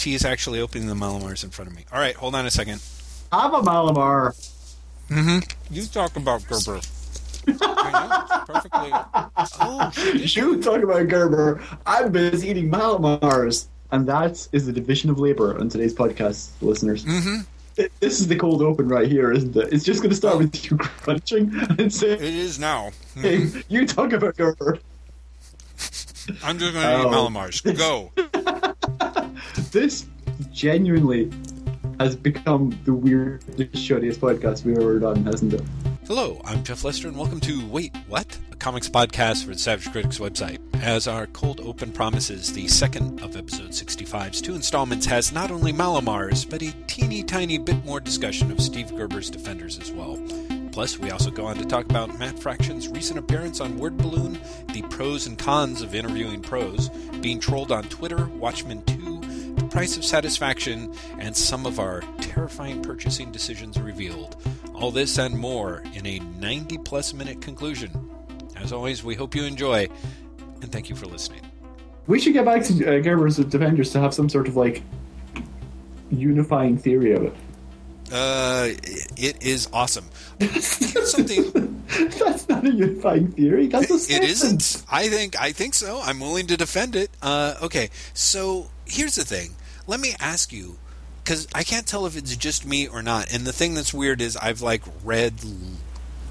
she's actually opening the Mallomars in front of me. All right, hold on a second. I'm a Mallomar. Mm-hmm. You talk about Gerber. I know, perfectly. Oh. You talk about Gerber. I'm busy eating Mallomars. And that is the division of labor on today's podcast, listeners. Mm-hmm. Th- This is the cold open right here, isn't it? It's just going to start with you crunching and It saying, is now. Mhm. hey, you talk about Gerber. I'm just going to eat Oh. Mallomars. Go. This genuinely has become the weirdest, shittiest podcast we've ever done, hasn't it? Hello, I'm Jeff Lester, and welcome to Wait, What? A comics podcast for the Savage Critics website. As our cold open promises, the second of episode 65's two installments has not only Mallomars, but a teeny tiny bit more discussion of Steve Gerber's Defenders as well. Plus, we also go on to talk about Matt Fraction's recent appearance on Word Balloon, the pros and cons of interviewing pros, being trolled on Twitter, Watchmen 2, the price of satisfaction, and some of our terrifying purchasing decisions revealed. All this and more in a 90 plus minute conclusion. As always, we hope you enjoy, and thank you for listening. We should get back to uh, Gerber's Defenders to have some sort of like unifying theory of it. Uh, it is awesome. Something That's not a unifying theory. That's a it isn't. I think I think so. I'm willing to defend it. Uh, okay, so here's the thing. Let me ask you, because I can't tell if it's just me or not. And the thing that's weird is I've like read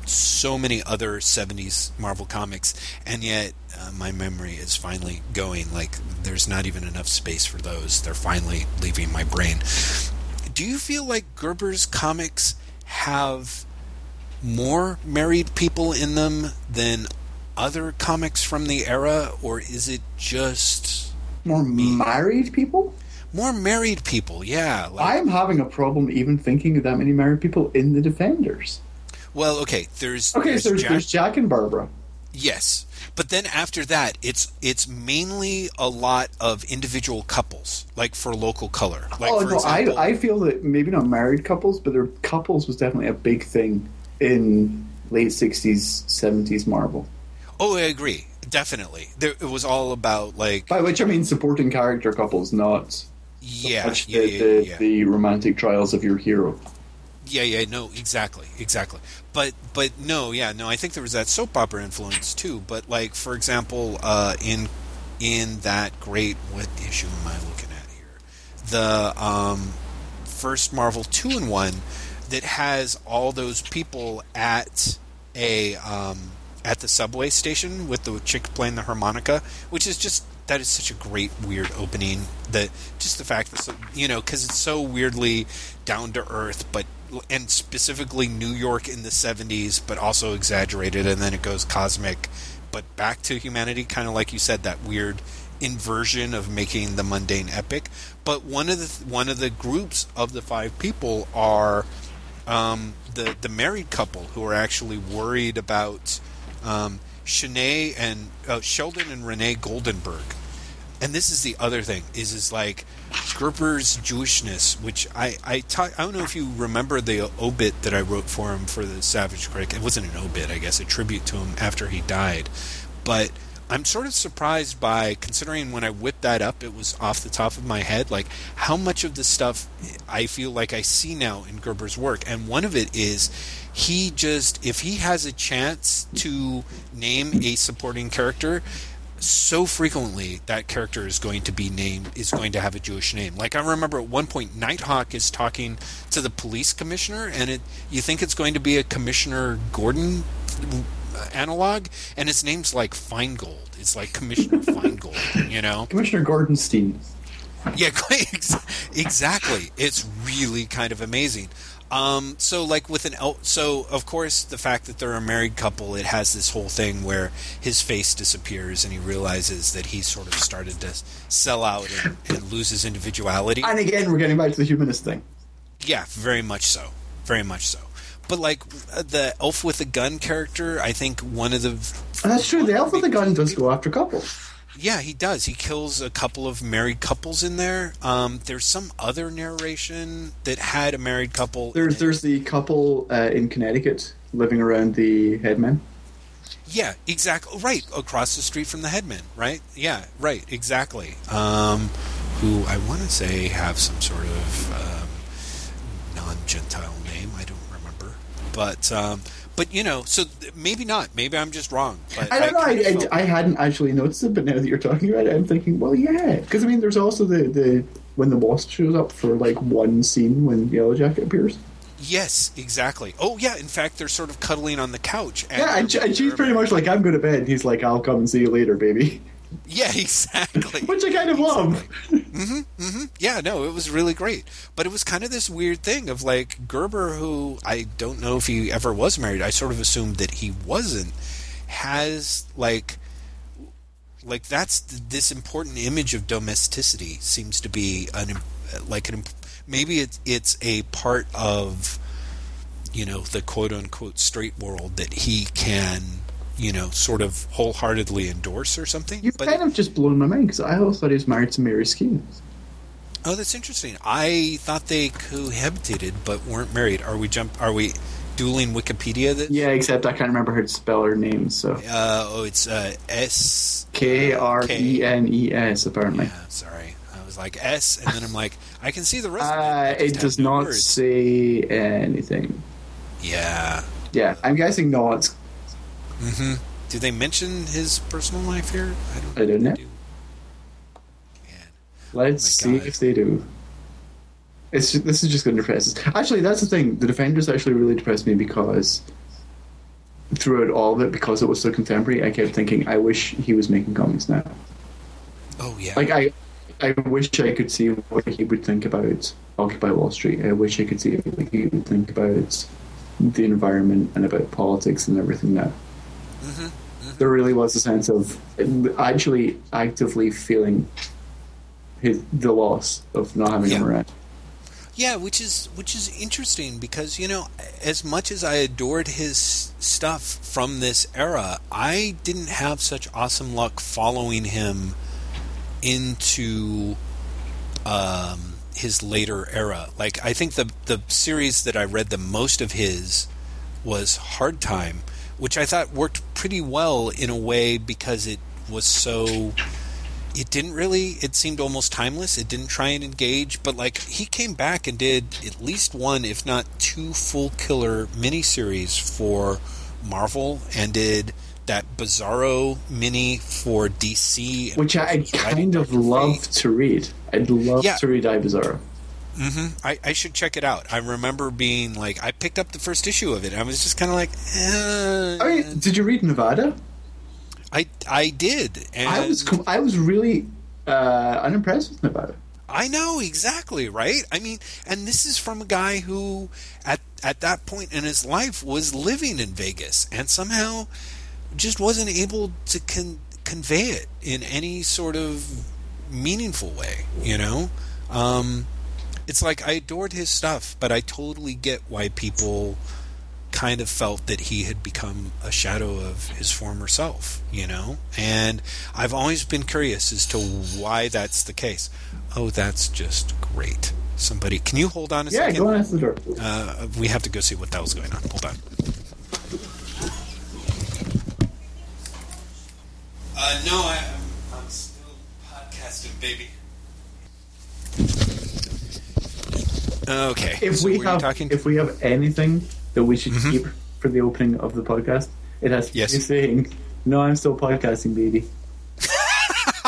so many other 70s Marvel comics, and yet uh, my memory is finally going. Like there's not even enough space for those. They're finally leaving my brain. Do you feel like Gerber's comics have more married people in them than other comics from the era, or is it just More married people? More married people? Yeah. Like, I'm having a problem even thinking of that many married people in the Defenders. well, okay. There's Okay, there's so there's Jack- there's Jack and Barbara. yes, but then after that, it's it's mainly a lot of individual couples, like for local color. Like oh no, example, I I feel that maybe not married couples, but their couples was definitely a big thing in late '60s, '70s Marvel. oh, I agree. Definitely, there, it was all about like By which I mean supporting character couples, not yeah, yeah, the, yeah, the, yeah. the romantic trials of your hero. Yeah, yeah, no, exactly, exactly. But but no, yeah, no. I think there was that soap opera influence too. But like for example, uh, in in that great what issue am I looking at here? The um, first Marvel two in one that has all those people at a um, at the subway station with the chick playing the harmonica, which is just that is such a great weird opening. That just the fact that so- you know because it's so weirdly down to earth, but and specifically New York in the '70s, but also exaggerated, and then it goes cosmic, but back to humanity, kind of like you said, that weird inversion of making the mundane epic. But one of the one of the groups of the five people are um, the the married couple who are actually worried about um, Shanae and uh, Sheldon and Renee Goldenberg. And this is the other thing is is like Gerber's Jewishness, which I I ta- I don't know if you remember the obit that I wrote for him for the Savage Critic. It wasn't an obit, I guess, a tribute to him after he died. But I'm sort of surprised by considering when I whipped that up, it was off the top of my head, like how much of the stuff I feel like I see now in Gerber's work. And one of it is he just, if he has a chance to name a supporting character, so frequently that character is going to be named is going to have a Jewish name. Like I remember at one point Nighthawk is talking to the police commissioner and it you think it's going to be a Commissioner Gordon analog and his name's like Feingold. It's like Commissioner Feingold, you know? Commissioner Gordonstein. Yeah, exactly. It's really kind of amazing. Um, so, like with an el- so of course the fact that they're a married couple, it has this whole thing where his face disappears and he realizes that he sort of started to sell out and, and lose his individuality. And again, we're getting back to the humanist thing. Yeah, very much so. Very much so. But like uh, the elf with the gun character, I think one of the that's true. The elf with the gun does go after couples. Yeah, he does. He kills a couple of married couples in there. Um, there's some other narration that had a married couple. There's there's the couple uh, in Connecticut living around the headman. yeah, exactly. Right across the street from the headman. Right. Yeah. Right. Exactly. Um, who I want to say have some sort of um, non-Gentile name. I don't remember, but um, but you know, so maybe not. Maybe I'm just wrong. But I don't know. I, I, I hadn't actually noticed it, but now that you're talking about it, I'm thinking, well, yeah, because I mean, there's also the the when the wasp shows up for like one scene when Yellow Jacket appears. yes, exactly. Oh yeah, in fact, they're sort of cuddling on the couch. Yeah, and she's pretty much like, "I'm going to bed." And he's like, "I'll come and see you later, baby," yeah, exactly. which I kind of love. Mm-hmm, mm-hmm. Yeah, no, it was really great. But it was kind of this weird thing of like Gerber, who I don't know if he ever was married. I sort of assumed that he wasn't. Has like, like that's th- this important image of domesticity seems to be an like an maybe it's it's a part of you know the quote unquote straight world that he can you know sort of wholeheartedly endorse or something. You've But- kind of just blown my mind because I always thought he was married to Mary Skrenes. Oh, that's interesting. I thought they cohabitated but weren't married. Are we jump? Are we dueling Wikipedia? This? Yeah, except I can't remember how to spell her name. So Uh, oh, it's uh, S. K R E N E S apparently. Yeah, sorry. I was like S, and then I'm like, I can see the rest. Uh, of it. It does no not words. say anything. Yeah. Yeah, I'm guessing not. Hmm Do they mention his personal life here? I don't. I don't know. Do. Man. Let's Oh see God. if they do. It's ju- this is just going to depress us. Actually, that's the thing. The Defenders actually really depressed me because throughout all of it, because it was so contemporary, I kept thinking, I wish he was making comics now. Oh yeah. Like I, I wish I could see what he would think about Occupy Wall Street. I wish I could see what he would think about the environment and about politics and everything now. Mm-hmm. There really was a sense of actually actively feeling his, the loss of not having him around. Yeah, which is which is interesting because you know, as much as I adored his stuff from this era, I didn't have such awesome luck following him into um, his later era. Like I think the the series that I read the most of his was Hard Time, which I thought worked pretty well in a way because it was so it didn't really it seemed almost timeless it didn't try and engage but like he came back and did at least one if not two full killer miniseries for marvel and did that bizarro mini for dc Which I kind of love to read. I'd love Yeah. to read I Bizarro. Mhm. I, I should check it out i remember being like i picked up the first issue of it i was just kind of like eh. I mean, did you read Nevada? I, I did and I was I was really uh, unimpressed with Nevada. I know exactly, right? I mean, and this is from a guy who at at that point in his life was living in Vegas and somehow just wasn't able to con- convey it in any sort of meaningful way, you know? Um it's like I adored his stuff, but I totally get why people kind of felt that he had become a shadow of his former self, you know? And I've always been curious as to why that's the case. Oh, that's just great. Somebody, can you hold on a Yeah, second? go on answer the door. Uh, we have to go see what the hell's going on. Hold on. Uh, no, I, I'm, I'm still podcasting, baby. Okay. If so we have talking? if we have anything that we should Mhm. keep for the opening of the podcast, it has to Yes. be saying, "No, I'm still podcasting, baby."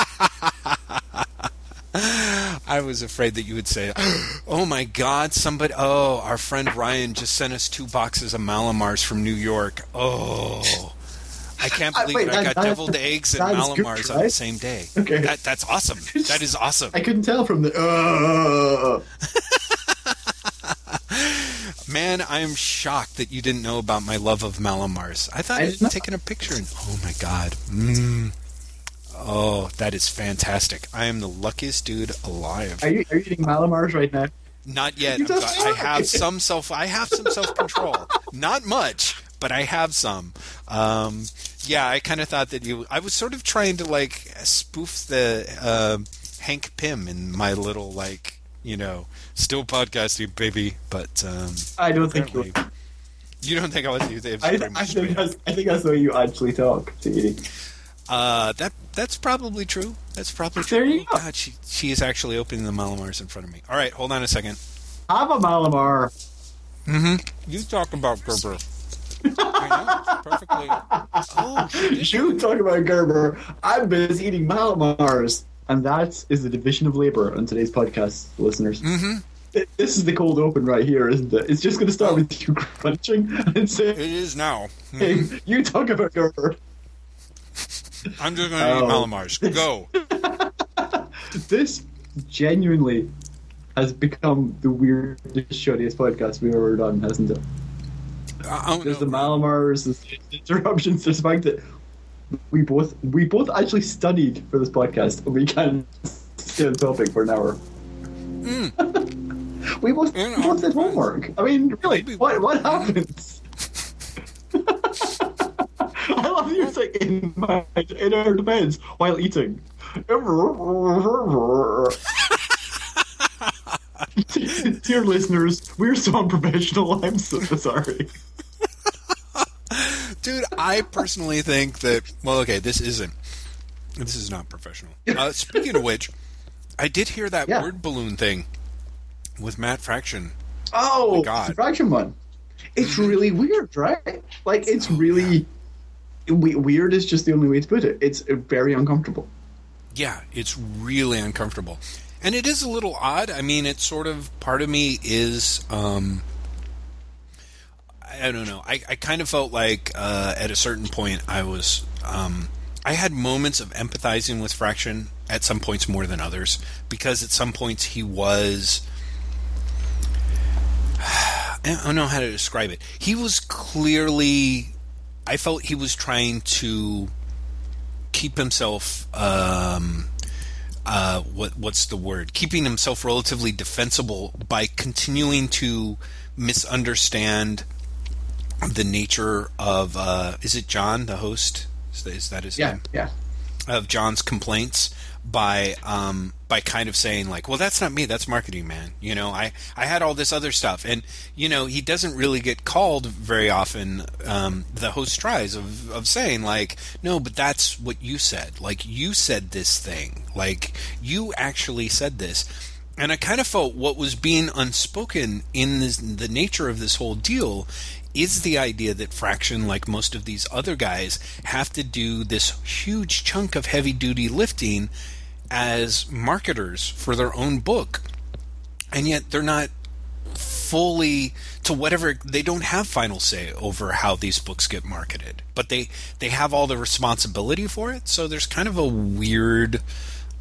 I was afraid that you would say, "Oh my God, somebody! Oh, our friend Ryan just sent us two boxes of Mallomars from New York. Oh, I can't believe wait, it! I that- got deviled eggs and that is good, Mallomars on the same day. Okay. that, that's awesome. That is awesome, I couldn't tell from the. Uh, man. I am shocked that you didn't know about my love of Mallomars. I thought I you'd taken a picture. And, oh my God. Mm. Oh, that is fantastic. I am the luckiest dude alive. are you are you eating Mallomars right now? Not yet. You I'm just go- I have some self. I have some self control. Not much, but I have some. Um, yeah, I kind of thought that you. I was sort of trying to like spoof the uh, Hank Pym in my little like you know still podcasting baby, but um, I don't think you. you don't think I was. It was I, pretty I much think straight. that's I think that's the you actually talk to eating. Uh, that that's probably true. That's probably true. There you Oh, go. God, she she is actually opening the Mallomars in front of me. All right, hold on a second. Have a Mallomar. Mm-hmm. You talk about Gerber. I know, perfectly. Oh, you talk about Gerber. I'm busy eating Mallomars. And that is the division of labor on today's podcast, listeners. Mm-hmm. This is the cold open right here, isn't it? It's just going to start with you crunching and It saying, is now. Mhm. you talk about Gerber. I'm just going to eat Oh. Mallomars. Go. This genuinely has become the weirdest, shittiest podcast we've ever done, hasn't it? I don't There's the. Mallomars, there's the interruptions, there's the fact that we both we both actually studied for this podcast and we can't stay on topic for an hour. we both, You we both did homework. I mean, really, what what happens? I love saying in my in our defense while eating. Dear listeners, we're so unprofessional. I'm so sorry. Dude, I personally think that. Well, okay, this isn't. This is not professional. Uh, speaking of which, I did hear that Yeah. word balloon thing with Matt Fraction. Oh, my God. fraction one. It's really weird, right? Like it's really we- weird is just the only way to put it. It's very uncomfortable. Yeah, it's really uncomfortable. And it is a little odd. I mean, it's sort of part of me is um I don't know. I, I kind of felt like uh, at a certain point I was um I had moments of empathizing with Fraction at some points more than others because at some points he was I don't know how to describe it. He was clearly I felt he was trying to keep himself um uh what what's the word keeping himself relatively defensible by continuing to misunderstand the nature of uh is it John the host? Is that, is that his Yeah, name? yeah. of John's complaints by um by kind of saying like well that's not me that's marketing man. You know I I had all this other stuff. And you know he doesn't really get called very often um the host tries of of saying like no but that's what you said. Like you said this thing. Like you actually said this. And I kind of felt what was being unspoken in this, the nature of this whole deal is the idea that Fraction, like most of these other guys, have to do this huge chunk of heavy duty lifting as marketers for their own book. And yet they're not fully to whatever they don't have final say over how these books get marketed but they they have all the responsibility for it so there's kind of a weird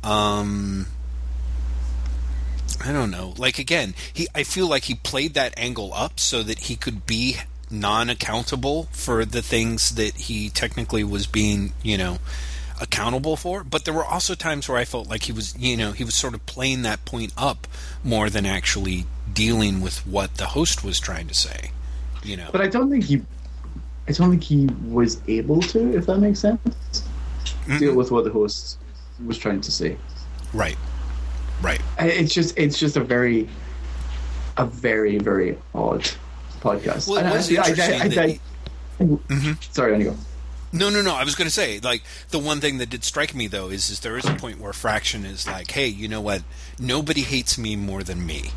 um I don't know. Like again, he I feel like he played that angle up so that he could be non-accountable for the things that he technically was being, you know, accountable for. But there were also times where I felt like he was, you know, he was sort of playing that point up more than actually dealing with what the host was trying to say. You know. But I don't think he I don't think he was able to, if that makes sense. Deal with what the host was trying to say. right. Right. It's just it's just a very a very, very odd podcast. Well, it was I- I- interesting I- that I- Mm-hmm. Sorry, Anigo. No, no, no. I was going to say, like, the one thing that did strike me though is, is there is a point where Fraction is like, "Hey, you know what? Nobody hates me more than me."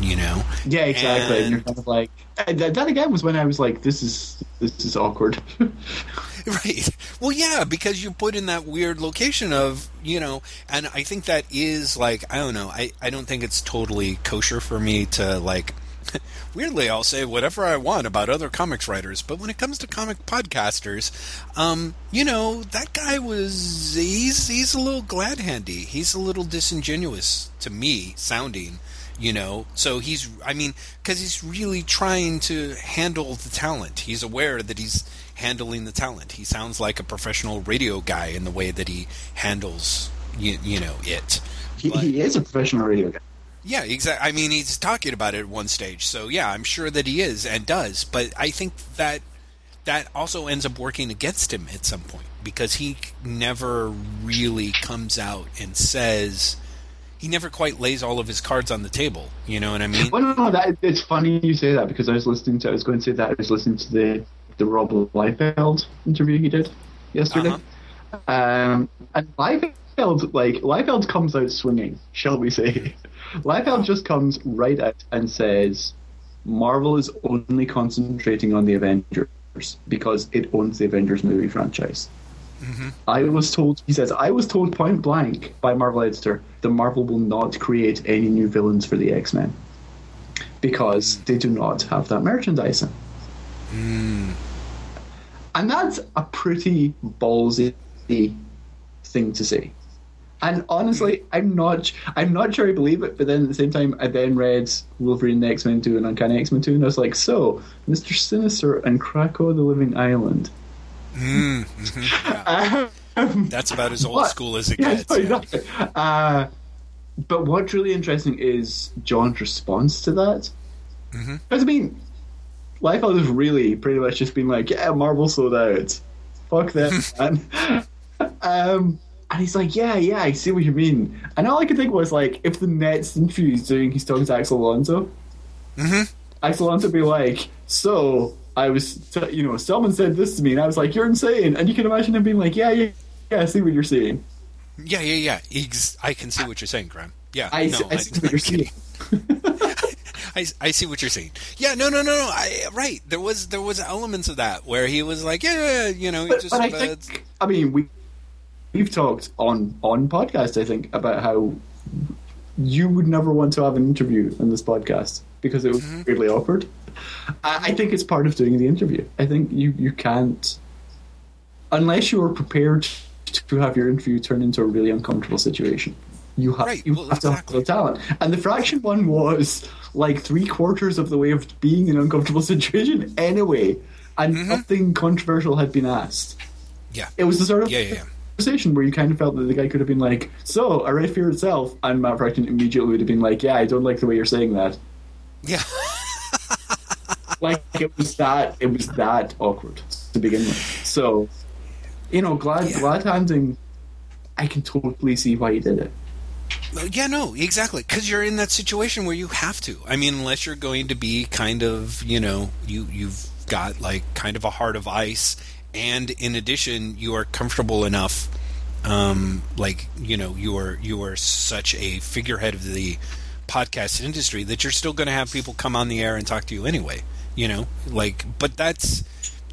You know? Yeah, exactly. And, you're kind of like that, that again was when I was like, "This is this is awkward." Right. Well, yeah, because you put in that weird location of, you know, and I think that is like, I don't know, I, I don't think it's totally kosher for me to like. Weirdly, I'll say whatever I want about other comics writers, but when it comes to comic podcasters, um, you know, that guy was he's he's a little glad handy. He's a little disingenuous to me sounding, you know. So he's I mean, cuz he's really trying to handle the talent. He's aware that he's handling the talent. He sounds like a professional radio guy in the way that he handles you, you know it. he, But- he is a professional radio guy. Yeah, exactly. I mean, he's talking about it at one stage, so yeah, I'm sure that he is and does. But I think that that also ends up working against him at some point because he never really comes out and says he never quite lays all of his cards on the table. You know what I mean? Well, no, no, that it's funny you say that because I was listening to. I was going to say that I was listening to the the Rob Liefeld interview he did yesterday, Uh-huh. Um, and Liefeld, like Liefeld comes out swinging, shall we say? Liefeld just comes right out and says, "Marvel is only concentrating on the Avengers because it owns the Avengers movie franchise." Mm-hmm. I was told, he says, I was told point blank by Marvel editor that Marvel will not create any new villains for the X Men because mm. they do not have that merchandising. Mm. And that's a pretty ballsy thing to say. And honestly, I'm not I'm not sure I believe it, but then at the same time I then read Wolverine the X Men 2 and Uncanny X Men 2 and I was like, so, Mr. Sinister and Krakoa the Living Island. That's about as old What? school as it Yeah, gets. no, yeah. exactly. Uh, but what's really interesting is John's response to that. Mm-hmm. Because I mean, Liefeld has really pretty much just been like, "Yeah, Marvel sold out. Fuck them." man." um, and he's like, "Yeah, yeah, I see what you mean." And all I could think was like, if the next interview he's doing, he's talking to Axel Alonso. Mm-hmm. Axel Alonso be like, "So." I was, t- you know, someone said this to me, and I was like, "You're insane!" And you can imagine him being like, "Yeah, yeah, yeah, I see what you're saying." Yeah, yeah, yeah. Ex- I can see what you're saying, Graham. Yeah, I, no, I see what you're saying. I, I see what you're saying. Yeah, no, no, no, no. I, right. There was there was elements of that where he was like, yeah, you know, But, just. but I uh, think, I mean, we we've talked on on podcast. I think about how you would never want to have an interview in this podcast because it was Mm-hmm. weirdly awkward. I, I think it's part of doing the interview. I think you you can't unless you are prepared to have your interview turn into a really uncomfortable situation. You have Right, you well, have to have the talent, and the fraction one was like three quarters of the way of being in an uncomfortable situation anyway, and Mm-hmm. nothing controversial had been asked. yeah, It was the sort of yeah, yeah, yeah. Conversation where you kind of felt that the guy could have been like, "So, I read Fear itself," and Matt Fraction immediately would have been like, "Yeah, I don't like the way you're saying that." Yeah. Like it was that it was that awkward to begin with. So, you know, glad Yeah. glad handing. I can totally see why he did it. Yeah, no, exactly. Because you're in that situation where you have to. I mean, unless you're going to be kind of, you know, you you've got like kind of a heart of ice, and in addition, you are comfortable enough, um, like you know, you are you are such a figurehead of the podcast industry that you're still going to have people come on the air and talk to you anyway. You know, like, but that's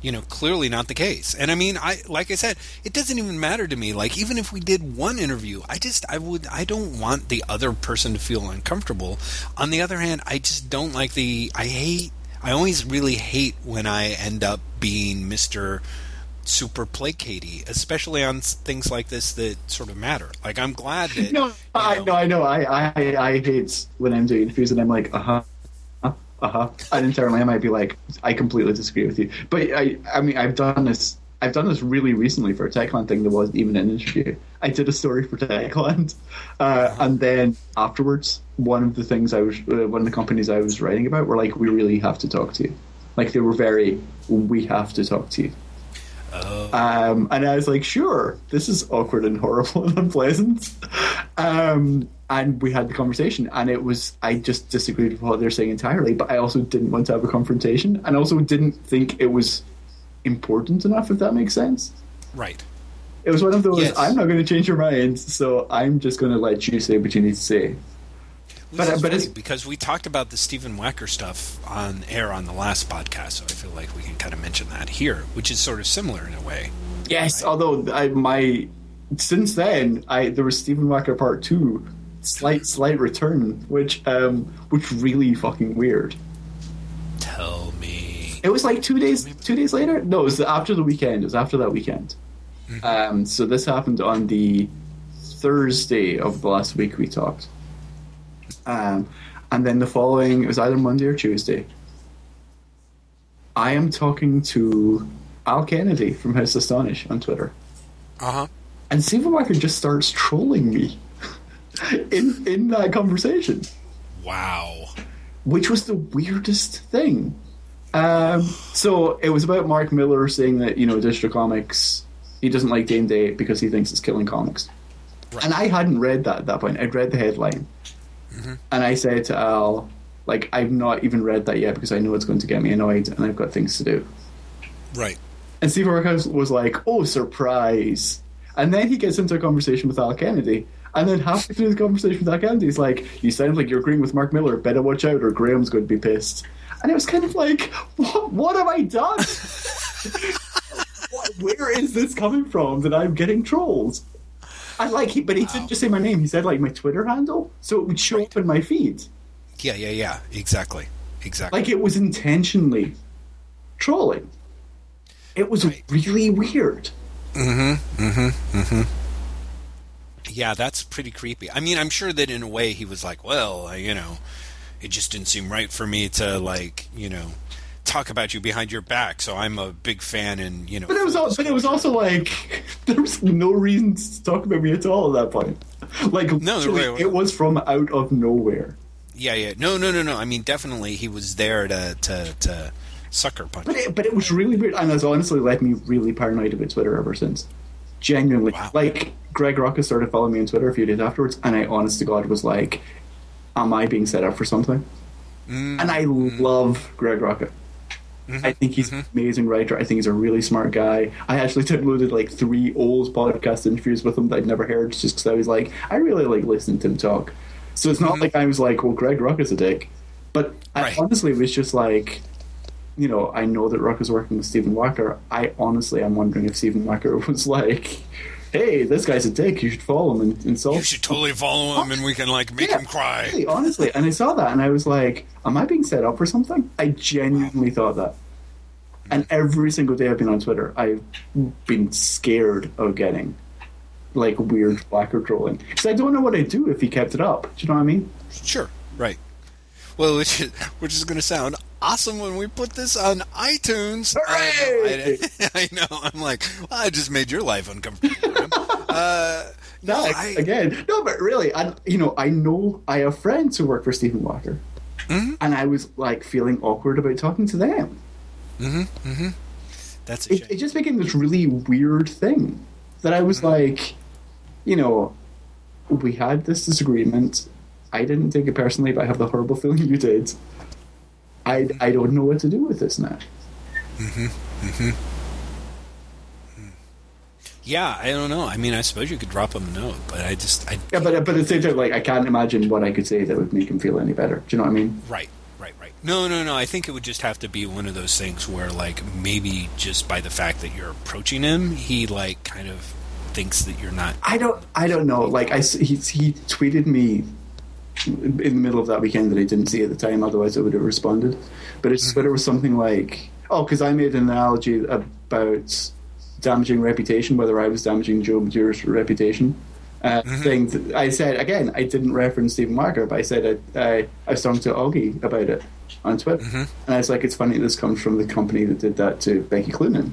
you know clearly not the case. And i mean i like i said it doesn't even matter to me. Like even if we did one interview i just i would i don't want the other person to feel uncomfortable. On the other hand i just don't like the i hate i always really hate when i end up being mr super placatey especially on things like this that sort of matter like i'm glad that No, I know- know, I know. I, I, I hate when I'm doing interviews and I'm like, uh huh, uh huh, and internally I might be like, I completely disagree with you. But I, I mean, I've done this. I've done this really recently for a Techland thing that wasn't even an interview. I did a story for Techland, uh, and then afterwards, one of the things I was, uh, one of the companies I was writing about were like, we really have to talk to you. Like they were very, we have to talk to you. Um, and I was like, sure, this is awkward and horrible and unpleasant. Um, and we had the conversation, and it was, I just disagreed with what they're saying entirely, but I also didn't want to have a confrontation, and also didn't think it was important enough, if that makes sense. right It was one of those, Yes. I'm not going to change your mind, so I'm just going to let you say what you need to say. But- is but it's- because we talked about the Stephen Wacker stuff on air on the last podcast, so I feel like we can kind of mention that here, which is sort of similar in a way. Yes, although I, my since then, I there was Stephen Wacker Part Two, slight slight return, which um which really fucking weird. Tell me. It was like two days two days later. No, it was after the weekend. It was after that weekend. Um, so this happened on the Thursday of the last week we talked. Um, and then the following it was either Monday or Tuesday. I am talking to Al Kennedy from House Astonish on Twitter. Uh huh. And Stephen Wacker just starts trolling me in in that conversation, Wow. which was the weirdest thing. Um, so it was about Mark Millar saying that you know Digital Comics he doesn't like Game Day because he thinks it's killing comics, Right. and I hadn't read that at that point. I'd read the headline, Mm-hmm. and I say to Al, like I've not even read that yet because I know it's going to get me annoyed, and I've got things to do. Right. And Steve Wacker was like, "Oh, surprise!" And then he gets into a conversation with Al Kennedy. And then halfway through the conversation with Al Kennedy, he's like, You sound like you're agreeing with Mark Millar. Better watch out, or Graham's going to be pissed. And it was kind of like, What, what have I done? where is this coming from that I'm getting trolls? I like, he, but he didn't just say my name. He said like my Twitter handle, so it would show up in my feed. Yeah, yeah, yeah. Exactly. Exactly. Like it was intentionally trolling. It was Right. really weird. Mm-hmm. Mm-hmm. Mm-hmm. Yeah, that's pretty creepy. I mean, I'm sure that in a way he was like, well, you know, it just didn't seem right for me to like, you know, talk about you behind your back. So I'm a big fan, and you know. But it was, al- but it was also like there was no reason to talk about me at all at that point. Like, No, right, it was from out of nowhere. Yeah, yeah. No, no, no, no. I mean, definitely, he was there to to to sucker punch. But it, but it was really weird, and has honestly led me really paranoid about Twitter ever since. Genuinely, Wow. like Greg Rucka started following me on Twitter a few days afterwards, and I, honest to God, was like, "Am I being set up for something?" Mm, And I love Greg Rucka. Mm-hmm. I think he's an amazing writer. I think he's a really smart guy. I actually downloaded like three old podcast interviews with him that I'd never heard just because I was like, I really like listening to him talk. So it's not like I was like, well, Greg Ruck is a dick. But I Right. honestly was just like, you know, I know that Ruck is working with Stephen Wacker. I honestly am wondering if Stephen Wacker was like, hey, this guy's a dick. You should follow him and insult him. you should totally follow him, and we can like make Yeah, him cry. Really, honestly, and I saw that, and I was like, "Am I being set up for something?" I genuinely thought that. And every single day I've been on Twitter, I've been scared of getting like weird Wacker trolling because I don't know what I'd do if he kept it up. Do you know what I mean? Sure, right. Well, which is, which is going to sound awesome when we put this on iTunes. Hooray! I know, I, I know. I'm like, well, I just made your life uncomfortable. Uh, no, I, again, no, but really, I you know I know I have friends who work for Stephen Wacker, Mm-hmm. and I was like feeling awkward about talking to them. Mm-hmm. Mm-hmm. That's it, it just became this really weird thing that I was like, you know, we had this disagreement. I didn't take it personally, but I have the horrible feeling you did. I, I don't know what to do with this now. Yeah, I don't know. I mean, I suppose you could drop him a note, but I just, I, Yeah, but but at the same time, like I can't imagine what I could say that would make him feel any better. Do you know what I mean? Right, right, right. No, no, no. I think it would just have to be one of those things where, like, maybe just by the fact that you're approaching him, he like kind of thinks that you're not. I don't I don't know. Like I he he tweeted me in the middle of that weekend that I didn't see at the time. Otherwise, I would have responded. But his mm-hmm. Twitter was something like, "Oh, because I made an analogy about damaging reputation, whether I was damaging Joe Madure's reputation." Uh, Saying that I said again, I didn't reference Stephen Wacker, but I said I, I, I was talking to Augie about it on Twitter, and I was like, "It's funny this comes from the company that did that to Becky Cloonan."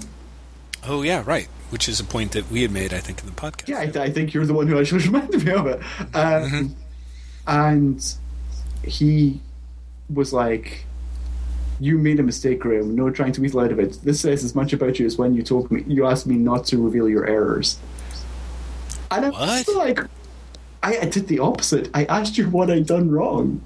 Oh yeah, right. Which is a point that we had made, I think, in the podcast. Yeah, I, th- I think you're the one who actually reminded me of it. Um, And he was like, "You made a mistake, Graham. No trying to weasel out of it. This says as much about you as when you told me you asked me not to reveal your errors." And I What? like, I, I did the opposite. I asked you what I'd done wrong.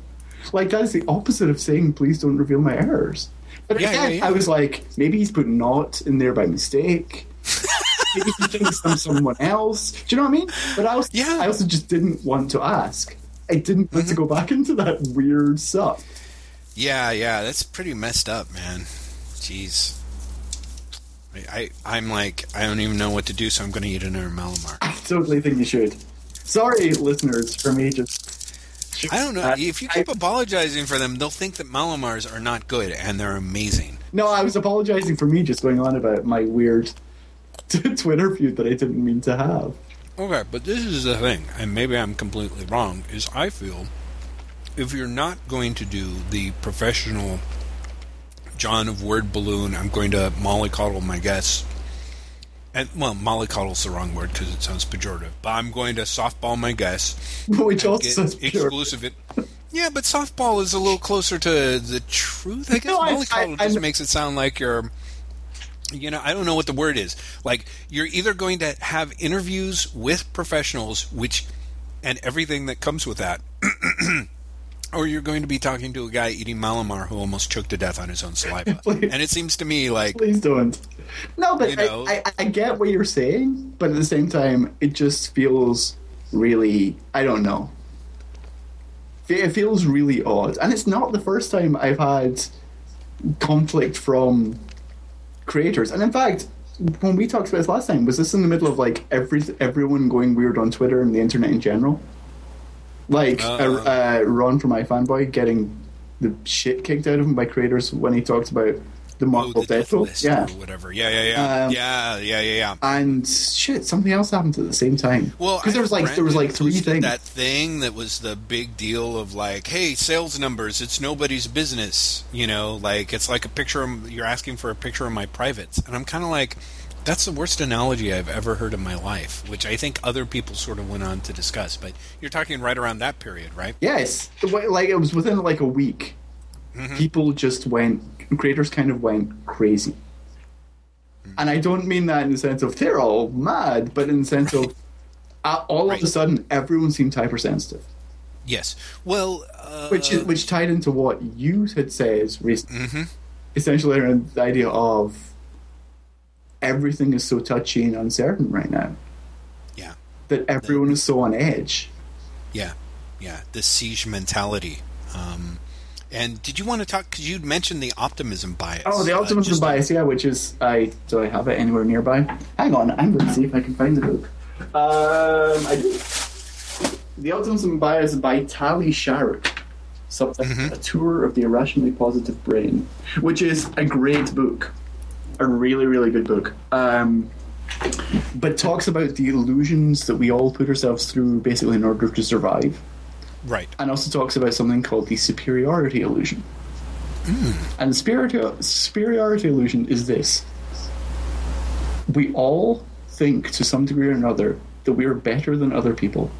Like that is the opposite of saying, "Please don't reveal my errors." But Yeah, again, yeah, yeah. I was like, maybe he's put "not" in there by mistake. maybe he thinks I'm someone else. Do you know what I mean? But I also, Yeah. Mm-hmm. I also just didn't want to ask. I didn't want to go back into that weird stuff. Yeah, yeah, that's pretty messed up, man. Jeez. I, I I'm like I don't even know what to do, so I'm going to eat another Mallomar. I totally think you should. Sorry, listeners, for me just. I don't know. Uh, if you I- keep apologizing for them, they'll think that Mallomars are not good, and they're amazing. No, I was apologizing for me just going on about my weird Twitter feud that I didn't mean to have. Okay, but this is the thing, and maybe I'm completely wrong. Is I feel if you're not going to do the professional John of Word Balloon, I'm going to mollycoddle my guests. And well, mollycoddle's the wrong word because it sounds pejorative. But I'm going to softball my guests. Which also exclusive. It, yeah, but softball is a little closer to the truth. I guess No, I- mollycoddle I- just I- makes it sound like you're. You know, I don't know what the word is. Like you're either going to have interviews with professionals, which, and everything that comes with that. Or you're going to be talking to a guy eating Mallomar who almost choked to death on his own saliva. Please. and it seems to me like Please don't. No, but You know- I, I, I get what you're saying, but at the same time, it just feels really. I don't know. It feels really odd, and it's not the first time I've had conflict from creators. And in fact, when we talked about this last time, was this in the middle of like every everyone going weird on Twitter and the internet in general? Like Uh. uh, uh, Ron from iFanboy getting the shit kicked out of him by creators when he talked about the oh, Marvel the death list Yeah, or whatever. Yeah, yeah, yeah, Um, yeah, yeah, yeah, yeah. and shit, something else happened at the same time. Well, because there was like there was like three things. That thing that was the big deal of like, hey, sales numbers, it's nobody's business. You know, like it's like a picture. Of, you're asking for a picture of my privates, and I'm kind of like, that's the worst analogy I've ever heard in my life. Which I think other people sort of went on to discuss. But you're talking right around that period, right? Yes, like it was within like a week. Mm-hmm. People just went. Creators kind of went crazy, Mm. and I don't mean that in the sense of they're all mad, but in the sense of uh, all Right. of a sudden everyone seemed hypersensitive, Yes. Well, uh, which is, which tied into what you had said recently. Mhm. Essentially, around the idea of everything is so touchy and uncertain right now yeah, that everyone is so on edge. yeah, yeah. The siege mentality. Um, and did you want to talk? Because you'd mentioned the optimism bias. Oh, the uh, optimism just- bias, yeah, which is I do I have it anywhere nearby? Hang on, I'm going to see if I can find the book. Um, I do. The optimism bias by Tali Sharot, subtitled "A Tour of the Irrationally Positive Brain," which is a great book, a really really good book. Um, but talks about the illusions that we all put ourselves through, basically in order to survive Right. and also talks about something called the superiority illusion. And the superiority, superiority illusion is this we all think to some degree or another that we are better than other people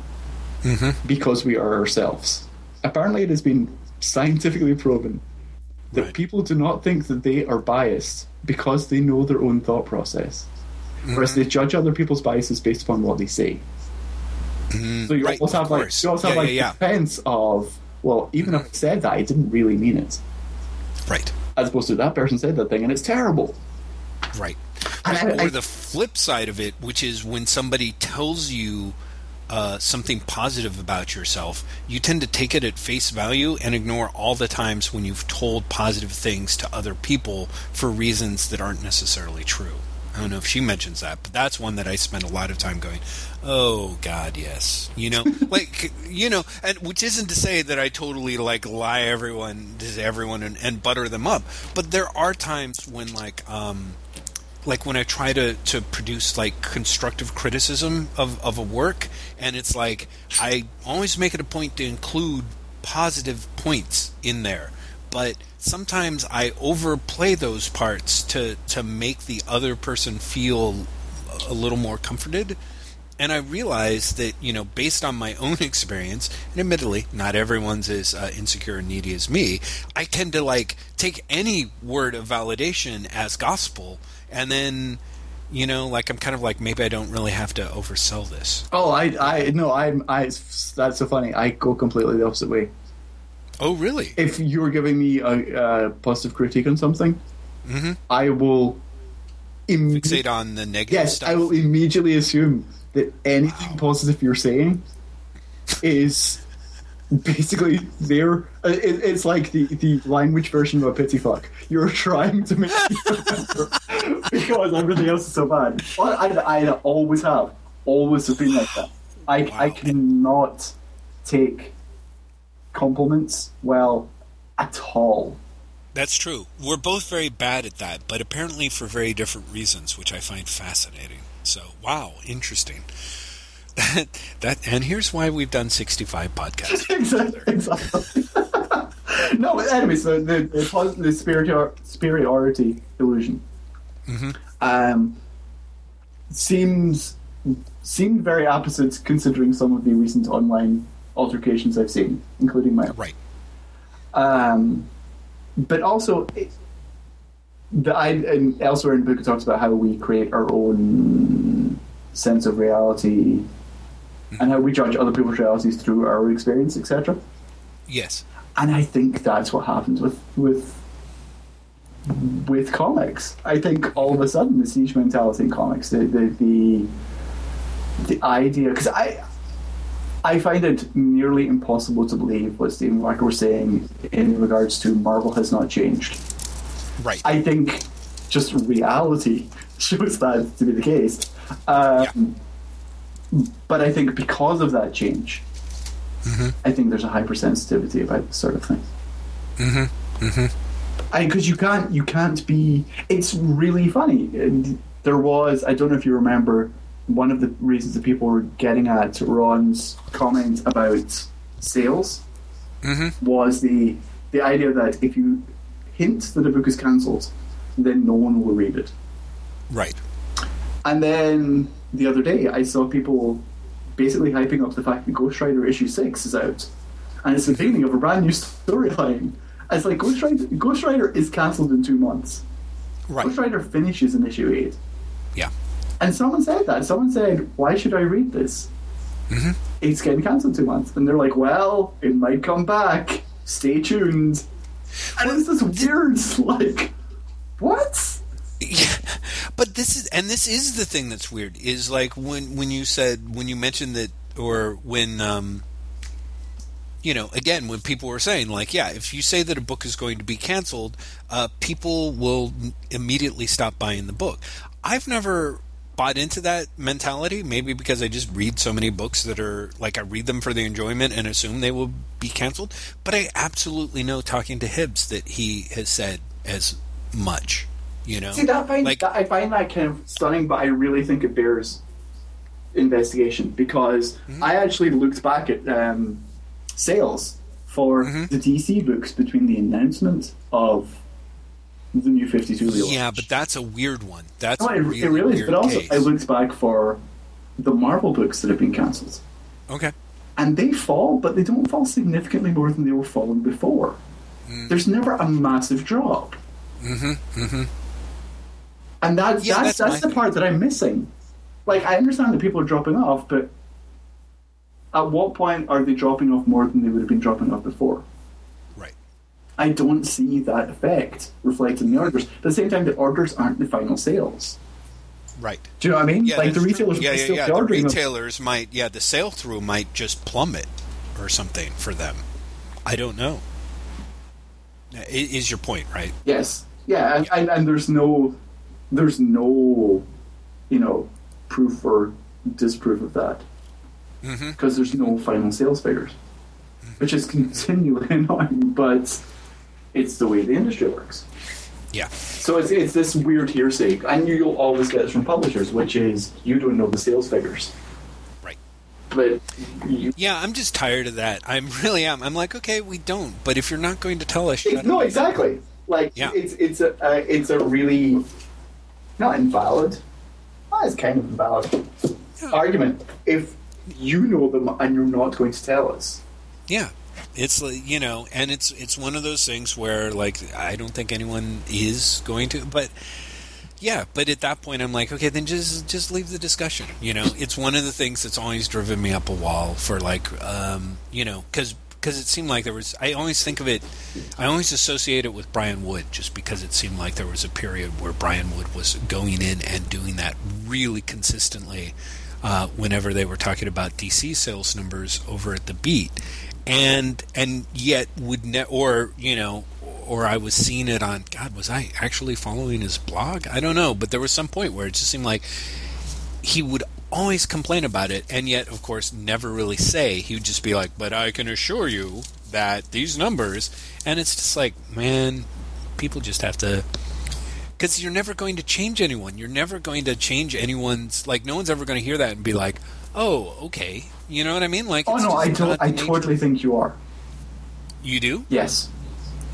because we are ourselves. Apparently, it has been scientifically proven that Right. people do not think that they are biased because they know their own thought process. Mm-hmm. Whereas they judge other people's biases based upon what they say. Mm-hmm. So you Right, have like course. you also have like yeah, yeah. defense of well, even if I mm-hmm. said that, I didn't really mean it. Right. As opposed to that person said that thing and it's terrible. Right. And I- or the flip side of it, which is when somebody tells you uh, something positive about yourself, you tend to take it at face value and ignore all the times when you've told positive things to other people for reasons that aren't necessarily true. I don't know if she mentions that, but that's one that I spend a lot of time going, "Oh God, yes." You know, like you know, and which isn't to say that I totally like lie everyone to everyone and, and butter them up, but there are times when like um, like when I try to, to produce like constructive criticism of, of a work, and it's like I always make it a point to include positive points in there, but sometimes I overplay those parts to to make the other person feel a little more comforted. And I realize that, you know, based on my own experience, and admittedly, not everyone's as uh, insecure and needy as me, I tend to like take any word of validation as gospel, and then, you know, like I'm kind of like maybe I don't really have to oversell this. Oh, I, I, no, I'm, I. That's so funny. I go completely the opposite way. Oh, really? If you were giving me a, a positive critique on something, Mhm. I will. Imme- Fixate on the negative yes, stuff. I will immediately assume that anything positive you're saying is basically there. uh, It, it's like the, the language version of a pity fuck. You're trying to make because everything else is so bad. Well, I, I always have, always have been like that. I, I cannot take compliments well at all. That's true. We're both very bad at that, but apparently for very different reasons, which I find fascinating. So, wow, interesting. That, that and here's why we've done 65 podcasts. exactly. exactly. no, but anyway, so the the, the superior, superiority illusion um, seems seemed very opposite considering some of the recent online altercations I've seen, including my own. Right. Um, but also, it, the I and elsewhere in the book it talks about how we create our own sense of reality and how we judge other people's realities through our experience, etc. Yes. and I think that's what happens with with with comics. I think all of a sudden the siege mentality in comics, the the the, the idea, because I I find it nearly impossible to believe what Stephen Wacker was saying in regards to Marvel has not changed. Right. I think just reality shows that to be the case. Um, But I think because of that change, I think there's a hypersensitivity about this sort of thing. Mm-hmm. Mm-hmm. Because you can't, you can't be. It's really funny. There was, I don't know if you remember, one of the reasons that people were getting at Ron's comment about sales Mm-hmm. was the the idea that if you hint that a book is cancelled, then no one will read it. Right. And then the other day, I saw people basically hyping up the fact that Ghost Rider issue six is out, and it's the beginning of a brand new storyline. It's like Ghost Rider, Ghost Rider is cancelled in two months. Right. Ghost Rider finishes in issue eight, Yeah. and someone said that. Someone said, "Why should I read this? Mhm. It's getting cancelled in two months." And they're like, "Well, it might come back. Stay tuned." And it's this weird, like, what? Yeah, but this is and this is the thing that's weird is like when when you said when you mentioned that or when um you know again when people were saying like yeah if you say that a book is going to be canceled uh people will immediately stop buying the book. I've never bought into that mentality maybe because i just read so many books that are like i read them for the enjoyment and assume they will be canceled but i absolutely know talking to hibbs that he has said as much you know See that find Like- that, I find that kind of stunning, but I really think it bears investigation because Mm-hmm. I actually looked back at um, sales for Mm-hmm. the DC books between the announcement of the new Fifty Two relaunch. Yeah, but that's a weird one. That's no, it, really, it really is. But also, case. I looked back for the Marvel books that have been cancelled, okay. and they fall, but they don't fall significantly more than they were falling before. Mm. There's never a massive drop. Mm-hmm. Mm-hmm. And that's Yeah, that's that's that's, the part that I'm missing. Like I understand that people are dropping off, but at what point are they dropping off more than they would have been dropping off before? Right. I don't see that effect reflected in the orders. But at the same time, the orders aren't the final sales. Right. Do you know what I mean? Yeah, like the retailers. Yeah, might yeah, still yeah. be The ordering them. retailers might. Yeah, the sale through might just plummet or something for them. I don't know. Is your point right? Yes. Yeah, and, and, and there's no there's no you know proof or disproof of that Mm-hmm. because there's no final sales figures, which is continually annoying, but it's the way the industry works. Yeah. So it's, it's this weird hearsay, and you'll always get this from publishers, which is you don't know the sales figures, Right. but you. Yeah, I'm just tired of that. I'm really am. I'm like, okay, we don't. But if you're not going to tell us, No, exactly. Like Yeah. it's it's a uh, it's a really not invalid. Well, it's kind of invalid argument if you know them and you're not going to tell us. Yeah, it's like you know, and it's it's one of those things where like I don't think anyone is going to, but yeah, but at that point I'm like, okay, then just just leave the discussion. You know, it's one of the things that's always driven me up a wall for like, um, you know, because because it seemed like there was. I always think of it. I always associate it with Brian Wood, just because it seemed like there was a period where Brian Wood was going in and doing that really consistently. Uh, whenever they were talking about DC sales numbers over at the Beat, and and yet would ne- or you know or I was seeing it on God was I actually following his blog I don't know but there was some point where it just seemed like he would always complain about it and yet of course never really say. He would just be like but I can assure you that these numbers and it's just like man people just have to because you're never going to change anyone. You're never going to change anyone's like no one's ever going to hear that and be like oh okay. You know what I mean? Like Oh no, I to- I totally think you are. you do? Yes,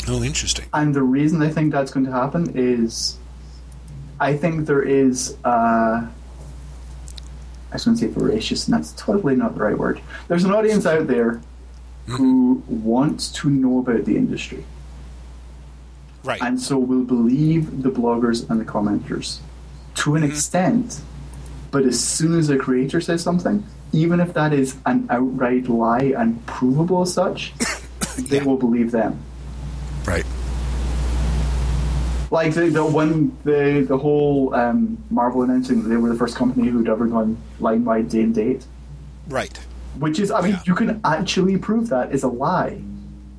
oh interesting. And the reason I think that's going to happen is, I think there is. Uh, I was going to say voracious, and that's totally not the right word. There's an audience out there who wants to know about the industry. right and so will believe the bloggers and the commenters to an mm-hmm. extent. But as soon as a creator says something, even if that is an outright lie and provable as such, they yeah. will believe them. Right. Like the, the one the the whole um, Marvel announcing that they were the first company who'd ever gone line wide day and date, Right. which is I mean Yeah. you can actually prove that is a lie.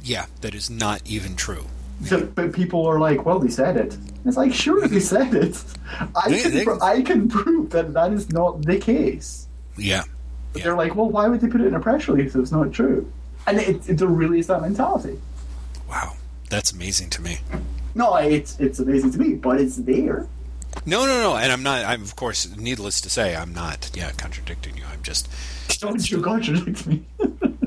Yeah, that is not even true. So- but people are like, well, they said it. It's like, sure, they said it. I They- can, they- pro- I can prove that that is not the case. Yeah. But Yeah. they're like, well, why would they put it in a press release if it's not true? And it, it, there really is that mentality. Wow. That's amazing to me. No, it's it's amazing to me, but it's there. No, no, no. And I'm not, I'm, of course, needless to say, I'm not, yeah, contradicting you. I'm just, Don't you contradict me?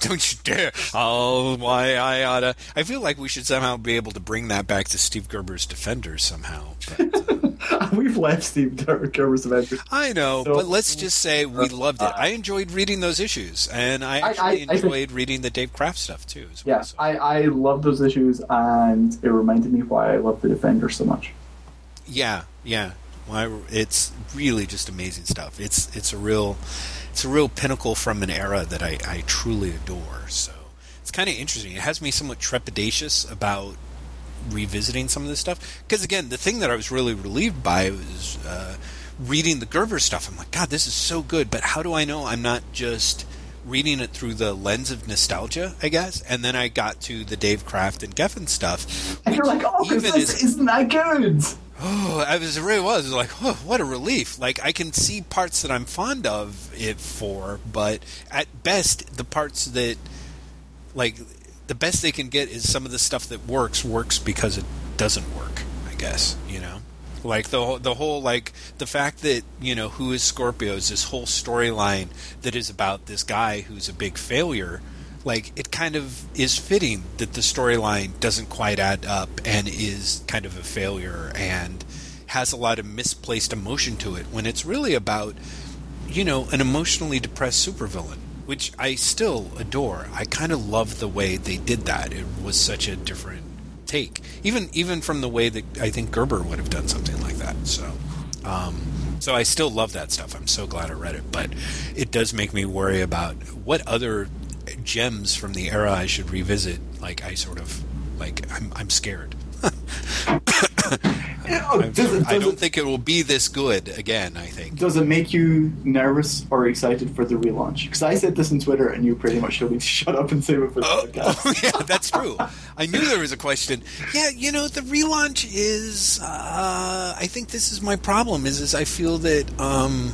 don't you dare. Oh, why I oughta. I feel like we should somehow be able to bring that back to Steve Gerber's Defenders somehow. But, uh, We've left Steve Ger- Gerber's Avengers. I know, So- but let's just say we loved it. I enjoyed reading those issues, and I I- actually I- I think- enjoyed reading the Dave Kraft stuff too. As well, Yeah, so. I, I love those issues, and it reminded me why I love the Defender so much. Yeah, yeah. I- it's really just amazing stuff. It's it's a real it's a real pinnacle from an era that I, I truly adore. So it's kind of interesting. It has me somewhat trepidatious about revisiting some of this stuff because again, the thing that I was really relieved by was uh, reading the Gerber stuff. I'm like, God, this is so good. But how do I know I'm not just reading it through the lens of nostalgia? I guess. And then I got to the Dave Kraft and Giffen stuff. And you're like, oh, even this is- isn't that good. Oh, I was it really was like, oh, what a relief! Like I can see parts that I'm fond of it for, but at best, the parts that like the best they can get is some of the stuff that works works because it doesn't work. I guess you know, like the the whole like the fact that you know who is Scorpio is this whole storyline that is about this guy who's a big failure like it kind of is fitting that the storyline doesn't quite add up and is kind of a failure and has a lot of misplaced emotion to it when it's really about you know an emotionally depressed supervillain which I still adore. I kind of love the way they did that. It was such a different take, even even from the way that I think Gerber would have done something like that. So, um, so I still love that stuff. I'm so glad I read it, but it does make me worry about what other gems from the era I should revisit. Like I sort of like I'm I'm scared. Does it, I don't it- think it will be this good again. I think. Does it make you nervous or excited for the relaunch? Because I said this on Twitter, and you pretty much told me to shut up and save it for the Oh, podcast. oh, yeah, that's true. I knew there was a question. Yeah, you know, the relaunch is. Uh, I think this is my problem. Is is I feel that um,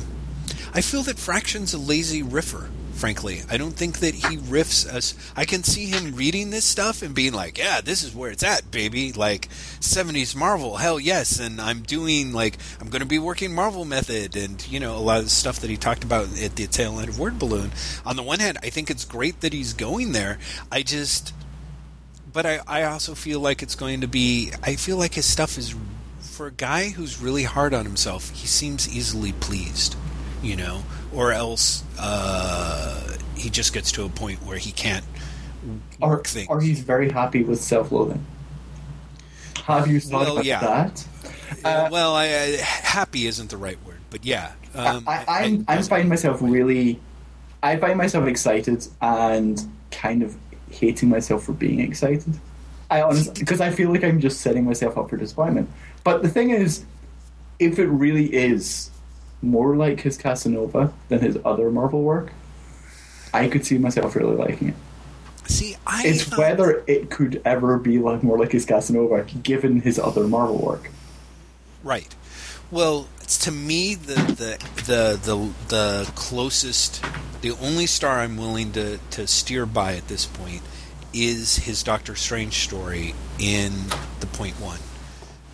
I feel that Fraction's a lazy riffer. Frankly, I don't think that he riffs us. I can see him reading this stuff and being like, "Yeah, this is where it's at, baby." Like '70s Marvel, hell yes. And I'm doing like I'm going to be working Marvel method, and you know a lot of stuff that he talked about at the tail end of Word Balloon. On the one hand, I think it's great that he's going there. I just but I, I also feel like it's going to be I feel like his stuff is for a guy who's really hard on himself, he seems easily pleased, you know, or else uh, he just gets to a point where he can't Or, things. or he's very happy with self-loathing. Have you thought Well, about yeah. that? Uh, well, I, I, happy isn't the right word, but yeah. Um, I, I'm, I'm finding myself really. I find myself excited and kind of hating myself for being excited. I honestly, because I feel like I'm just setting myself up for disappointment. But the thing is, if it really is more like his Casanova than his other Marvel work, I could see myself really liking it. See, I It's thought- whether it could ever be like more like his Casanova, given his other Marvel work. Right. Well, it's to me the the the the, the closest, the only star I'm willing to, to steer by at this point is his Doctor Strange story in the Point One,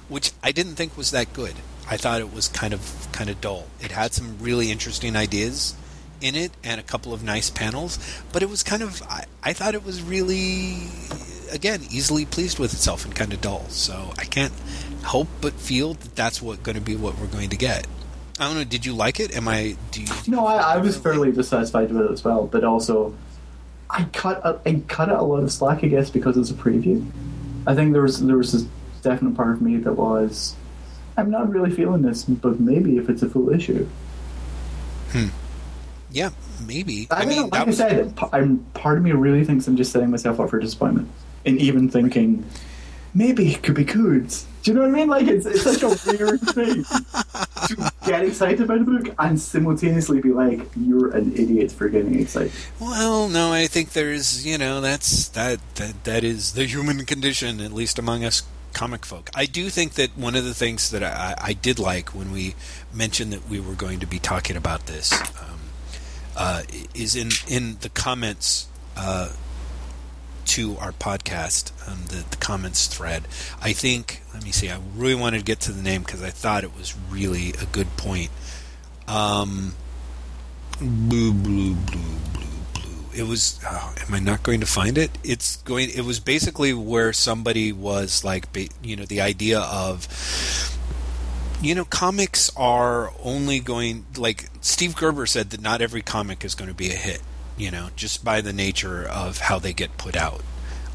which I didn't think was that good. I thought it was kind of kind of dull. It had some really interesting ideas in it and a couple of nice panels, but it was kind of I, I thought it was really again easily pleased with itself and kind of dull. So I can't help but feel that that's what going to be what we're going to get. I don't know. Did you like it? Am I? Do you? No, I, I was fairly dissatisfied with it as well, but also I cut a, I cut it a lot of slack, I guess, because it's a preview. I think there was there was this definite part of me that was I'm not really feeling this, but maybe if it's a full issue. Hmm. Yeah, maybe. I, I mean, mean, like I was said, I'm, part of me really thinks I'm just setting myself up for disappointment, and even thinking maybe it could be good. Do you know what I mean? Like it's, it's such a weird thing to get excited about a book and simultaneously be like, "You're an idiot for getting excited." Well, no, I think there's, you know, that's that that that is the human condition, at least among us comic folk. I do think that one of the things that I, I did like when we mentioned that we were going to be talking about this um, uh, is in in the comments. Uh, to our podcast, um, the, the comments thread. I think, let me see, I really wanted to get to the name because I thought it was really a good point. Um, blue, blue, blue. It was. Oh, am I not going to find it? It's going. It was basically where somebody was like, you know, the idea of, you know, comics are only going like Steve Gerber said that not every comic is going to be a hit. You know, just by the nature of how they get put out.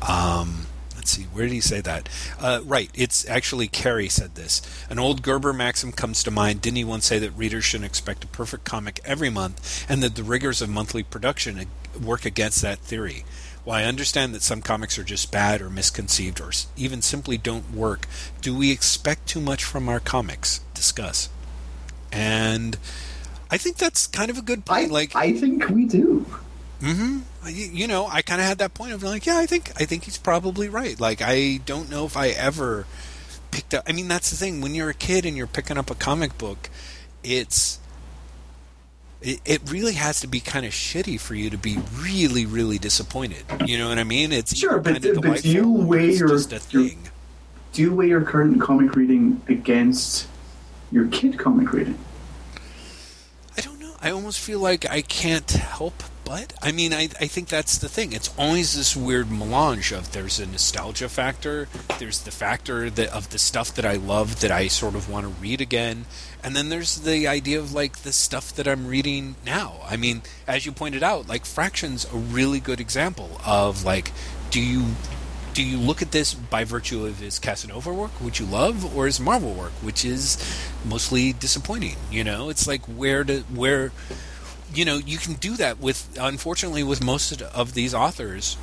Um, let's see, where did he say that? Uh, right, it's actually Carey said this. An old Gerber maxim comes to mind. Didn't he once say that readers shouldn't expect a perfect comic every month, and that the rigors of monthly production work against that theory? While I understand that some comics are just bad or misconceived or even simply don't work, do we expect too much from our comics? Discuss. And I think that's kind of a good point. I like I think we do. hmm You, you know, I kind of had that point of like, yeah, I think I think he's probably right. Like, I don't know if I ever picked up. I mean, that's the thing. When you're a kid and you're picking up a comic book, it's it, it really has to be kind of shitty for you to be really, really disappointed. You know what I mean? It's Sure, but- kind but do you weigh your- just a your- thing. Do you weigh your current comic reading against your kid comic reading? I don't know. I almost feel like I can't help but. I mean, I, I think that's the thing. It's always this weird melange of there's a nostalgia factor, there's the factor that of the stuff that I love that I sort of want to read again, and then there's the idea of like the stuff that I'm reading now. I mean, as you pointed out, like Fraction's a really good example of like, do you do you look at this by virtue of his Casanova work, which you love, or his Marvel work, which is mostly disappointing? You know, it's like where to where, you know, you can do that with unfortunately with most of these authors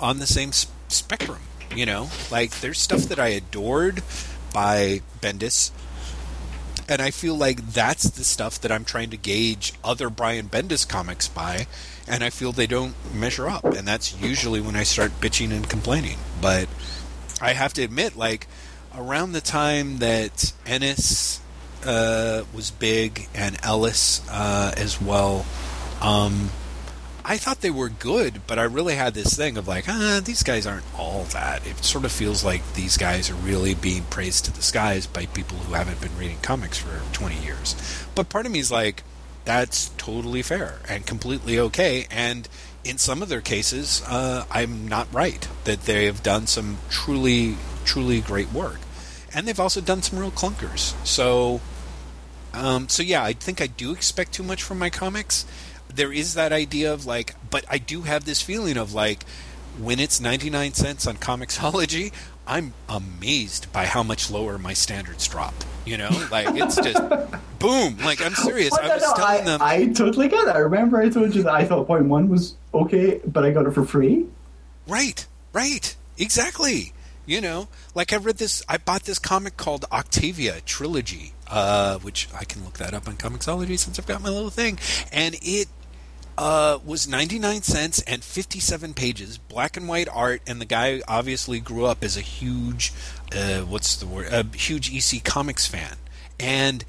on the same spectrum. You know, like there's stuff that I adored by Bendis, and I feel like that's the stuff that I'm trying to gauge other Brian Bendis comics by, and I feel they don't measure up, and that's usually when I start bitching and complaining. But I have to admit, like around the time that Ennis uh, was big and Ellis uh, as well, um, I thought they were good, but I really had this thing of like, ah, these guys aren't all that. It sort of feels like these guys are really being praised to the skies by people who haven't been reading comics for 20 years. But part of me is like, that's totally fair and completely okay. And in some of their cases, uh, I'm not right that they have done some truly, truly great work, and they've also done some real clunkers. So, um, so yeah, I think I do expect too much from my comics. There is that idea of like, but I do have this feeling of like, when it's 99 cents on Comixology, I'm amazed by how much lower my standards drop. You know, like it's just boom. Like I'm serious. Well, I was no, telling I, them. I totally get that. I remember I told you that I thought point one was okay, but I got it for free. Right, right, exactly. You know, like I read this, I bought this comic called Octavia Trilogy, uh, which I can look that up on Comixology since I've got my little thing, and it uh, was 99 cents and 57 pages, black and white art, and the guy obviously grew up as a huge, uh, what's the word, a huge EC Comics fan, and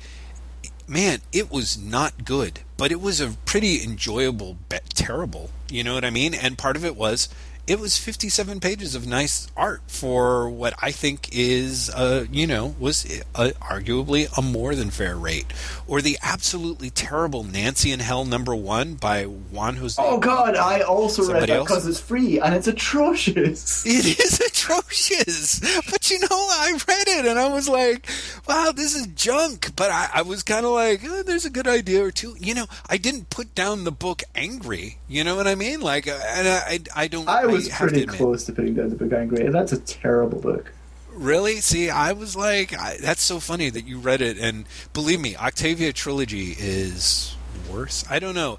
man, it was not good, but it was a pretty enjoyable, but terrible. You know what I mean? And part of it was it was 57 pages of nice art for what I think is, uh, you know, was uh arguably a more than fair rate. Or the absolutely terrible Nancy in Hell number one by Juan Jose. Oh god, I also read that because it's free and it's atrocious. It is atrocious. But you know, I read it and I was like, wow, this is junk. But I, I was kind of like, eh, there's a good idea or two. You know, I didn't put down the book angry. You know what I mean? Like, uh, and I, I, I don't. I was to pretty admit. close to putting down the book Angry. and That's a terrible book. Really? See, I was like, I, that's so funny that you read it. And believe me, Octavia Trilogy is worse. I don't know.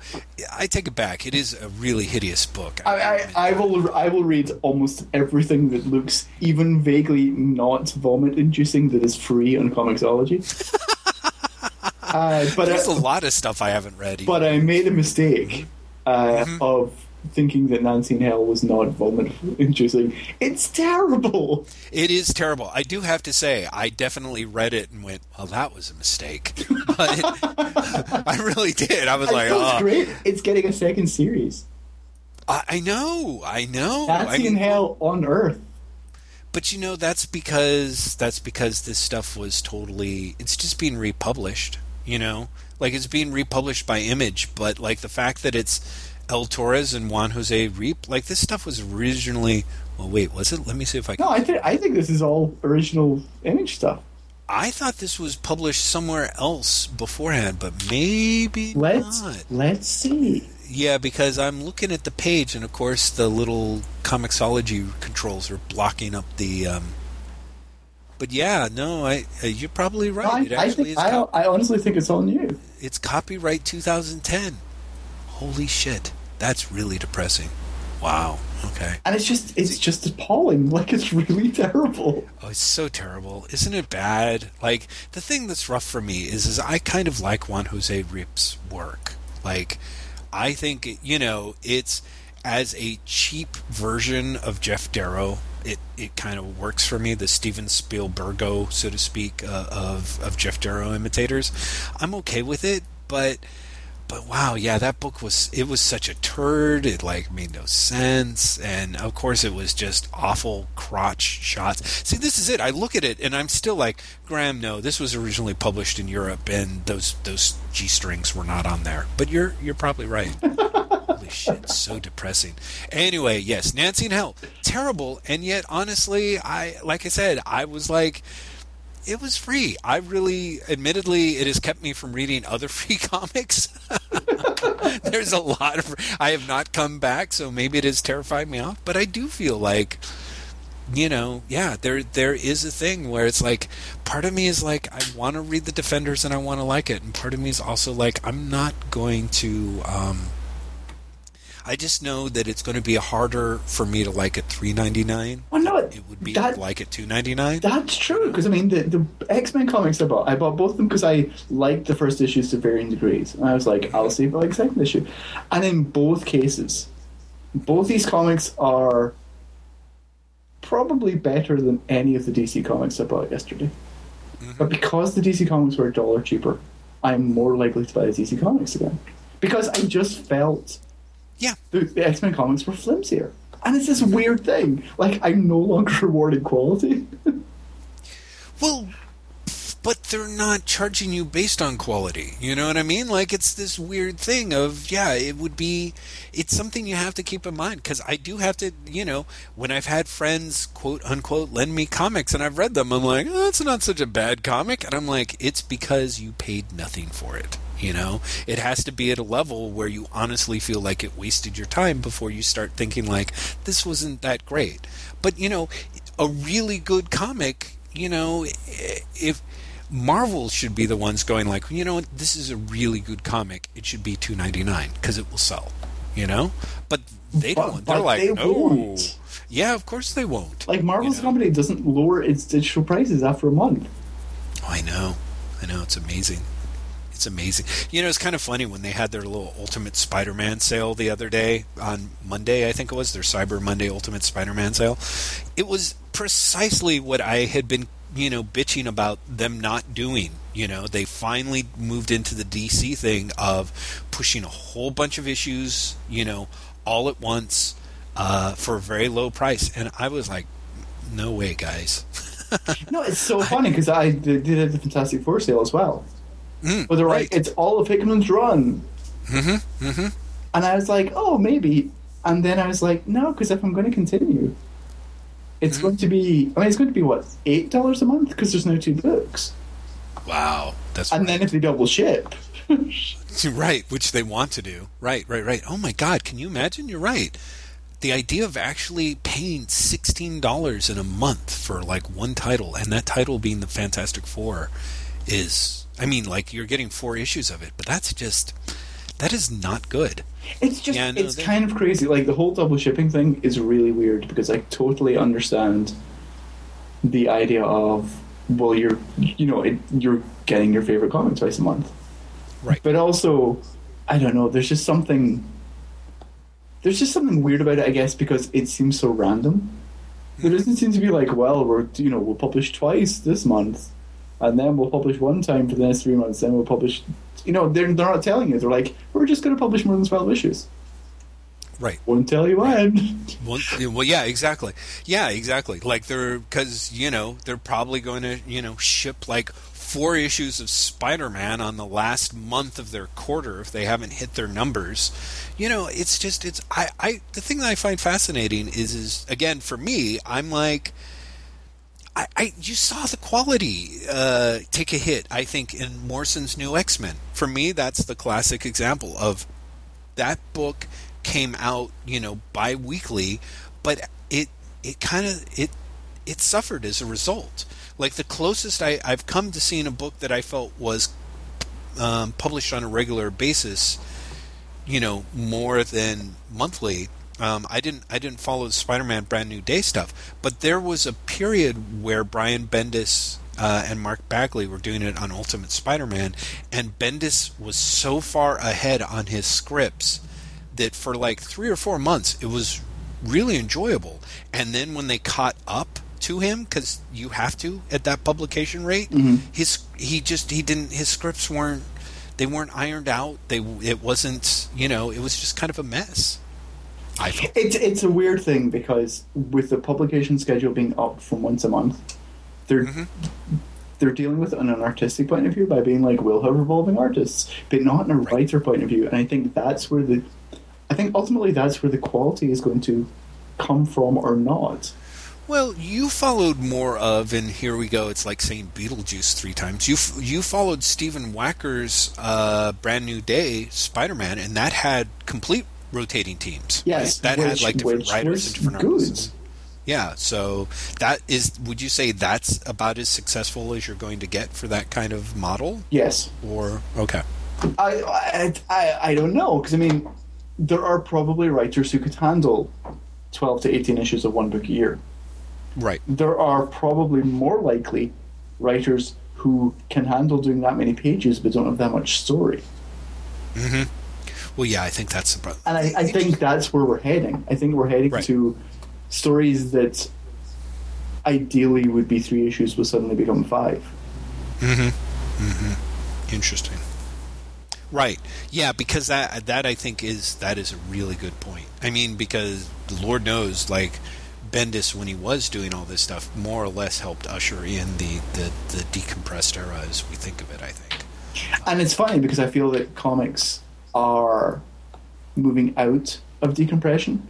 I take it back. It is a really hideous book. I, I, I will I will read almost everything that looks even vaguely not vomit inducing that is free on Comixology. uh, but There's I, a lot of stuff I haven't read. but I made a mistake uh, Mm-hmm. of thinking that Nancy Hell was not vomit inducing. It's terrible. It is terrible. I do have to say, I definitely read it and went, "Well, that was a mistake." But I really did. I was I like, feel it's "Oh, great. It's getting a second series. I, I know, I know." Nancy I mean, Hell on Earth. But you know, that's because that's because this stuff was totally. It's just being republished. You know, like it's being republished by Image, but like the fact that it's El Torres and Juan Jose Ryp, like this stuff was originally. Well, wait, was it? Let me see if I can. No, I think I think this is all original image stuff. I thought this was published somewhere else beforehand, but maybe Let's not. let's see. Yeah, because I'm looking at the page, and of course the little Comixology controls are blocking up the. Um, but yeah, no, I uh, you're probably right. I, it I, think. I, I honestly think it's all new. it's copyright 2010. Holy shit, that's really depressing. Wow. Okay. And it's just it's just appalling. Like it's really terrible. Oh, it's so terrible, isn't it? Bad. Like the thing that's rough for me is, is I kind of like Juan Jose Ryp's work. Like, I think you know it's as a cheap version of Geof Darrow. It it kind of works for me. The Steven Spielbergo, so to speak, uh, of of Geof Darrow imitators. I'm okay with it, but but wow, yeah, that book was it was such a turd. It like made no sense, and of course it was just awful crotch shots. See, this is it. I look at it and I'm still like, Graham, no, this was originally published in Europe, and those those g strings were not on there. But you're you're probably right. Holy shit, so depressing. Anyway, yes, Nancy and Hell, terrible, and yet honestly, I like I said, I was like it was free. I really, admittedly, it has kept me from reading other free comics. There's a lot of. I have not come back, so maybe it has terrified me off. But I do feel like, you know, yeah, there there is a thing where it's like, part of me is like, I want to read the Defenders and I want to like it, and part of me is also like, I'm not going to. Um, I just know that it's going to be harder for me to like it three ninety nine. Well, no, It would be that- like it two ninety nine. That's true because I mean the, the X Men comics I bought, I bought both of them because I liked the first issues to varying degrees, and I was like, I'll see if I like the second issue. And in both cases, both these comics are probably better than any of the DC comics I bought yesterday. Mm-hmm. But because the DC comics were a dollar cheaper, I'm more likely to buy the DC comics again because I just felt Yeah, the, the X Men comics were flimsier. And it's this weird thing. Like, I'm no longer rewarding quality. Well, but they're not charging you based on quality. You know what I mean? Like it's this weird thing of yeah, it would be it's something you have to keep in mind cuz I do have to, you know, when I've had friends quote unquote lend me comics and I've read them, I'm like, "Oh, it's not such a bad comic." And I'm like, "It's because you paid nothing for it." You know, it has to be at a level where you honestly feel like it wasted your time before you start thinking like this wasn't that great. But you know, a really good comic, you know, if Marvel should be the ones going like, you know, what, this is a really good comic. It should be two ninety nine because it will sell. You know, but they But- don't. They're like, they no. won't. Yeah, of course they won't. Like, Marvel's You know? company doesn't lower its digital prices after a month. Oh, I know. I know. It's amazing. It's amazing. You know, it's kind of funny when they had their little Ultimate Spider-Man sale the other day on Monday, I think it was their Cyber Monday Ultimate Spider-Man sale. It was precisely what I had been, you know, bitching about them not doing. You know, they finally moved into the DC thing of pushing a whole bunch of issues, you know, all at once uh, for a very low price, and I was like, no way, guys. No, it's so funny because I did the Fantastic Four sale as well. Mm, But they're right. like, it's all of Hickman's run. Mm-hmm. Mm-hmm. And I was like, oh, maybe. And then I was like, no, because if I'm going to continue, it's Mm-hmm. going to be, I mean, it's going to be what, $8 a month? Because there's no two books. Wow, that's And right. then if they double ship. right, which they want to do. Right, right, right. Oh my God, can you imagine? You're right. The idea of actually paying sixteen dollars in a month for like one title, and that title being the Fantastic Four, is I mean, like you're getting four issues of it, but that's just that is not good. It's just Yeah, uh, no, it's they- kind of crazy. Like the whole double shipping thing is really weird because I totally understand the idea of well, you're you know it, you're getting your favorite comic twice a month, Right. but also I don't know. There's just something. There's just something weird about it, I guess, because it seems so random. There hmm. doesn't seem to be like, well, we're you know we'll publish twice this month, and then we'll publish one time for the next three months. Then we'll publish. You know, they're they're not telling you. They're like, we're just going to publish more than twelve issues. Right. Won't tell you when. Well, well, yeah, exactly. Yeah, exactly. Like they're because you know they're probably going to you know ship like four issues of Spider-Man on the last month of their quarter if they haven't hit their numbers. You know, it's just it's I I the thing that I find fascinating is is again for me I'm like. I, I you saw the quality uh, take a hit. I think in Morrison's new X Men. For me, that's the classic example of that book came out, you know, bi-weekly, but it it kind of it it suffered as a result. Like the closest I, I've come to seeing a book that I felt was um, published on a regular basis, you know, more than monthly. Um, I didn't I didn't follow the Spider-Man Brand New Day stuff, but there was a period where Brian Bendis uh, and Mark Bagley were doing it on Ultimate Spider-Man, and Bendis was so far ahead on his scripts that for like three or four months it was really enjoyable. And then when they caught up to him, because you have to at that publication rate, his he just he didn't his scripts weren't they weren't ironed out. They it wasn't you know it was just kind of a mess. I felt. It's it's a weird thing because with the publication schedule being up from once a month, they're they're dealing with it on an artistic point of view by being like we'll have revolving artists, but not in a writer point of view. And I think that's where the I think ultimately that's where the quality is going to come from or not. Well, you followed more of, and here we go. It's like saying Beetlejuice three times. You f- you followed Stephen Wacker's uh, Brand New Day Spider-Man, and that had complete rotating teams. Yes, right? that had like different which writers and different good. artists. Yeah, so that is. Would you say that's about as successful as you're going to get for that kind of model? Yes, Or okay, I I I, I don't know because I mean there are probably writers who could handle twelve to eighteen issues of one book a year. right, there are probably more likely writers who can handle doing that many pages but don't have that much story. Mm-hmm. Well, yeah, I think that's the problem. And I, I think that's where we're heading. I think we're heading Right. to stories that ideally would be three issues will suddenly become five. Hmm. Interesting. Right. Yeah, because that that I think is that is a really good point. I mean, because the Lord knows, like Bendis, when he was doing all this stuff, more or less helped usher in the the, the decompressed era as we think of it. I think. And it's funny because I feel that comics are moving out of decompression.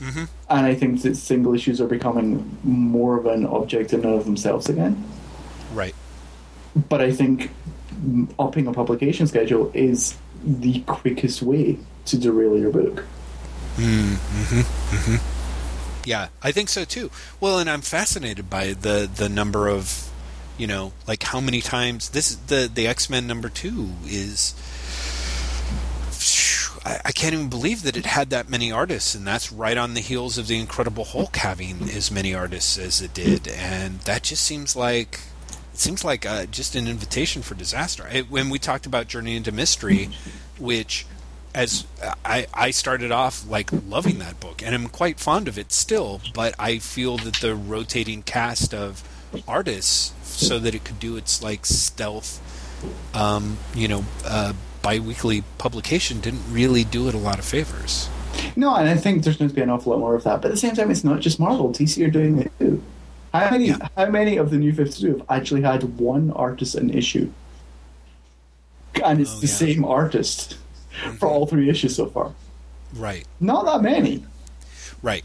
Mhm. And I think that single issues are becoming more of an object in and of themselves again. Right. but I think upping a publication schedule is the quickest way to derail your book. Mm-hmm. Yeah, I think so too. Well, and I'm fascinated by the the number of, you know, like how many times this the the X Men number two is. I, I can't even believe that it had that many artists, and that's right on the heels of the Incredible Hulk having as many artists as it did, and that just seems like it seems like uh, just an invitation for disaster. When we talked about Journey into Mystery, which as I, I started off like loving that book and I'm quite fond of it still, but I feel that the rotating cast of artists so that it could do its like stealth um, you know, uh, bi-weekly publication didn't really do it a lot of favors. No, and I think there's going to be an awful lot more of that. But at the same time, it's not just Marvel. DC are doing it too. How many? Yeah. How many of the new Fifty Two have actually had one artist an issue, and it's Oh, the yeah. same artist for all three issues so far? Right. Not that many. Right.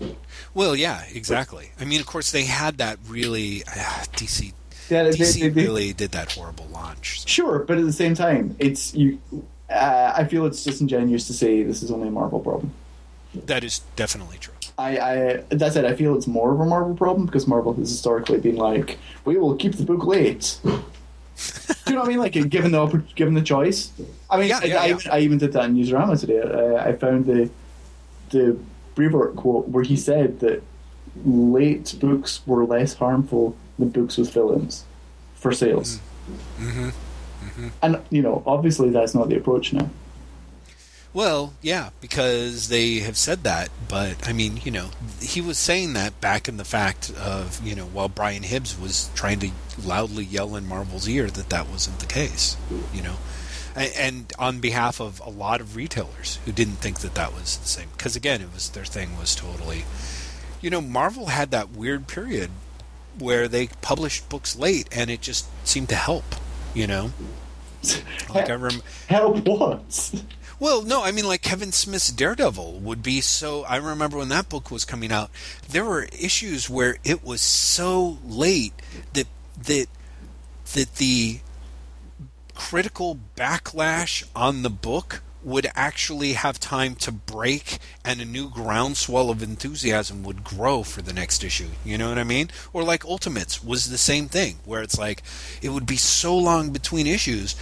Well, yeah, exactly. I mean, of course, they had that really uh, DC. Yeah, DC they- they- really did that horrible launch. Sure, but at the same time, it's you. Uh, I feel it's disingenuous to say this is only a Marvel problem. That is definitely true. I, I that's it. I feel it's more of a Marvel problem because Marvel has historically been like, we will keep the book late. Do you know what I mean? Like given the given the choice. I mean, Yeah, I, yeah, I, yeah. Even, I even did that in Newsarama today. Uh, I found the the Brevoort quote where he said that late books were less harmful than books with fill-ins for sales. Mm-hmm. And you know, obviously, that's not the approach now. Well, yeah, because they have said that, but I mean, you know, he was saying that back in the fact of, you know, while Brian Hibbs was trying to loudly yell in Marvel's ear that that wasn't the case, you know, and, and on behalf of a lot of retailers who didn't think that that was the same, because again, it was their thing was totally, you know, Marvel had that weird period where they published books late, and it just seemed to help, you know, like I rem- Help what? well, no, I mean like Kevin Smith's Daredevil would be so. I remember when that book was coming out, there were issues where it was so late that that that the critical backlash on the book would actually have time to break and a new groundswell of enthusiasm would grow for the next issue. You know what I mean? Or like Ultimates was the same thing where it's like it would be so long between issues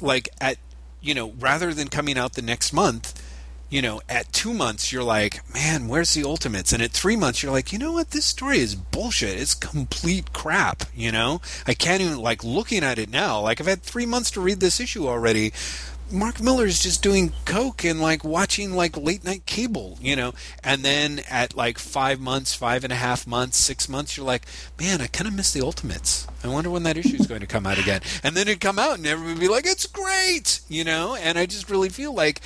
like at you know rather than coming out the next month you know at two months you're like man where's the ultimates? And at three months you're like you know what? This story is bullshit. It's complete crap you know? I can't even like looking at it now like i've had three months to read this issue already Mark Millar's just doing coke and like watching like late night cable, you know. And then at like five months, five and a half months, six months, you're like, man, I kind of miss the Ultimates. I wonder when that issue is going to come out again. And then it'd come out and everybody would be like, it's great, you know. And I just really feel like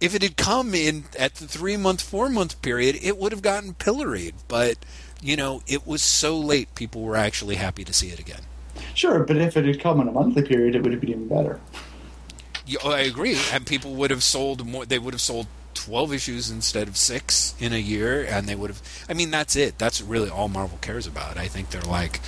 if it had come in at the three month, four month period, it would have gotten pilloried. But you know, it was so late, people were actually happy to see it again. Sure, but if it had come in a monthly period, it would have been even better. I agree, and people would have sold more. They would have sold twelve issues instead of six in a year, and they would have. I mean, that's it. That's really all Marvel cares about. I think they're like,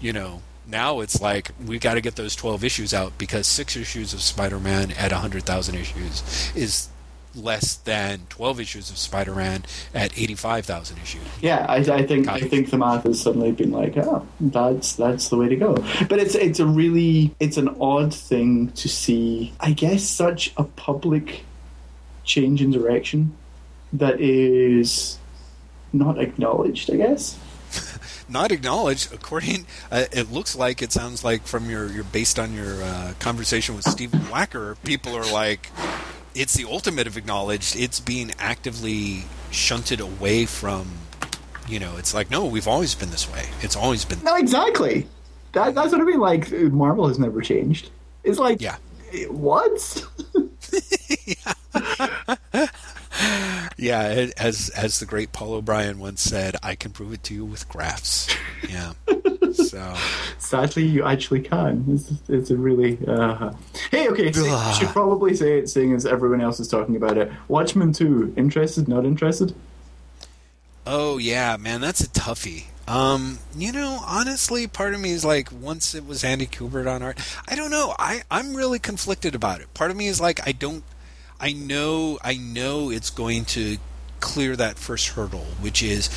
you know, now it's like we got to get those twelve issues out because six issues of Spider-Man at hundred thousand issues is less than twelve issues of Spider-Man at eighty-five thousand issues. Yeah, I, I think I think the math has suddenly been like, oh, that's that's the way to go. But it's it's a really it's an odd thing to see. I guess such a public change in direction that is not acknowledged. I guess. not acknowledged according uh, it looks like it sounds like from your your based on your uh, conversation with Stephen Wacker people are like it's the ultimate of acknowledged it's being actively shunted away from you know it's like no we've always been this way it's always been No, exactly. That, that's what I mean. Like Marvel has never changed. It's like yeah what? yeah it, as as the great Paul O'Brien once said I can prove it to you with graphs yeah so Sadly, you actually can. It's, it's a really. Uh... Hey, okay, should probably say it, seeing as everyone else is talking about it. Watchmen two. Interested? Not interested? Oh yeah, man, that's a toughie. Um, you know, honestly, part of me is like, once it was Andy Kubert on art, I don't know. I I'm really conflicted about it. Part of me is like, I don't. I know, I know it's going to clear that first hurdle, which is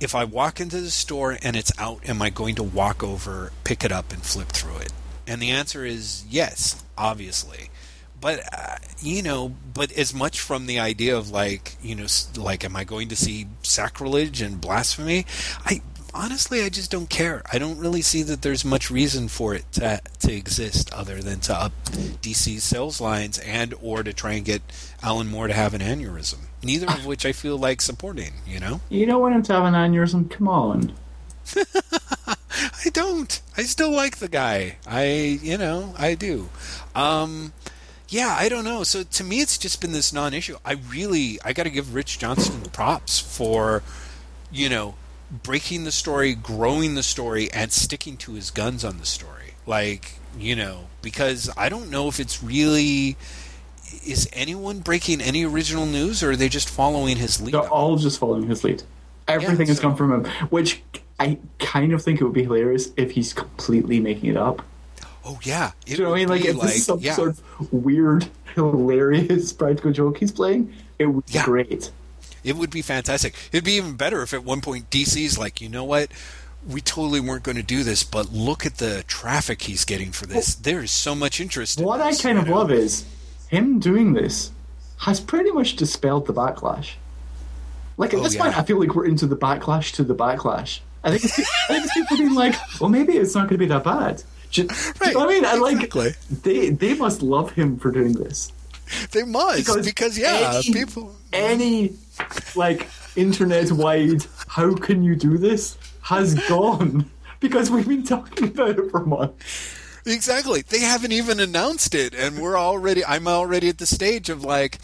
if I walk into the store and it's out, am I going to walk over, pick it up, and flip through it? And the answer is yes, obviously. But uh, you know, but as much from the idea of like, you know, like, am I going to see sacrilege and blasphemy? I honestly, I just don't care. I don't really see that there's much reason for it to to exist other than to up DC's sales lines and or to try and get Alan Moore to have an aneurysm. Neither of which I feel like supporting. You know. You don't want him to have an aneurysm? Come on. I don't. I still like the guy. I, you know, I do. Um, yeah, I don't know. So to me, it's just been this non-issue. I really, I got to give Rich Johnston props for, you know, breaking the story, growing the story, and sticking to his guns on the story. Like, you know, because I don't know if it's really. Is anyone breaking any original news, or are they just following his lead? They're all just following his lead. Everything has so- come from him, which I kind of think it would be hilarious if he's completely making it up. oh yeah, Do you know what I mean? Like, if this is some yeah. sort of weird, hilarious practical joke he's playing, it would be Yeah. great. It would be fantastic. It'd be even better if at one point DC's like, you know what? we totally weren't going to do this, but look at the traffic he's getting for this. There is so much interest. in What I kind of know? love is him doing this has pretty much dispelled the backlash. Like at Oh, this yeah. point, I feel like we're into the backlash to the backlash. I think it's, I think it's people being like, well, maybe it's not going to be that bad. Do, do you know I mean? And like, exactly. they they must love him for doing this. They must because, yeah, any, people. any like internet wide, how can you do this? Has gone because we've been talking about it for months. Exactly. They haven't even announced it, and we're already. I'm already at the stage of like,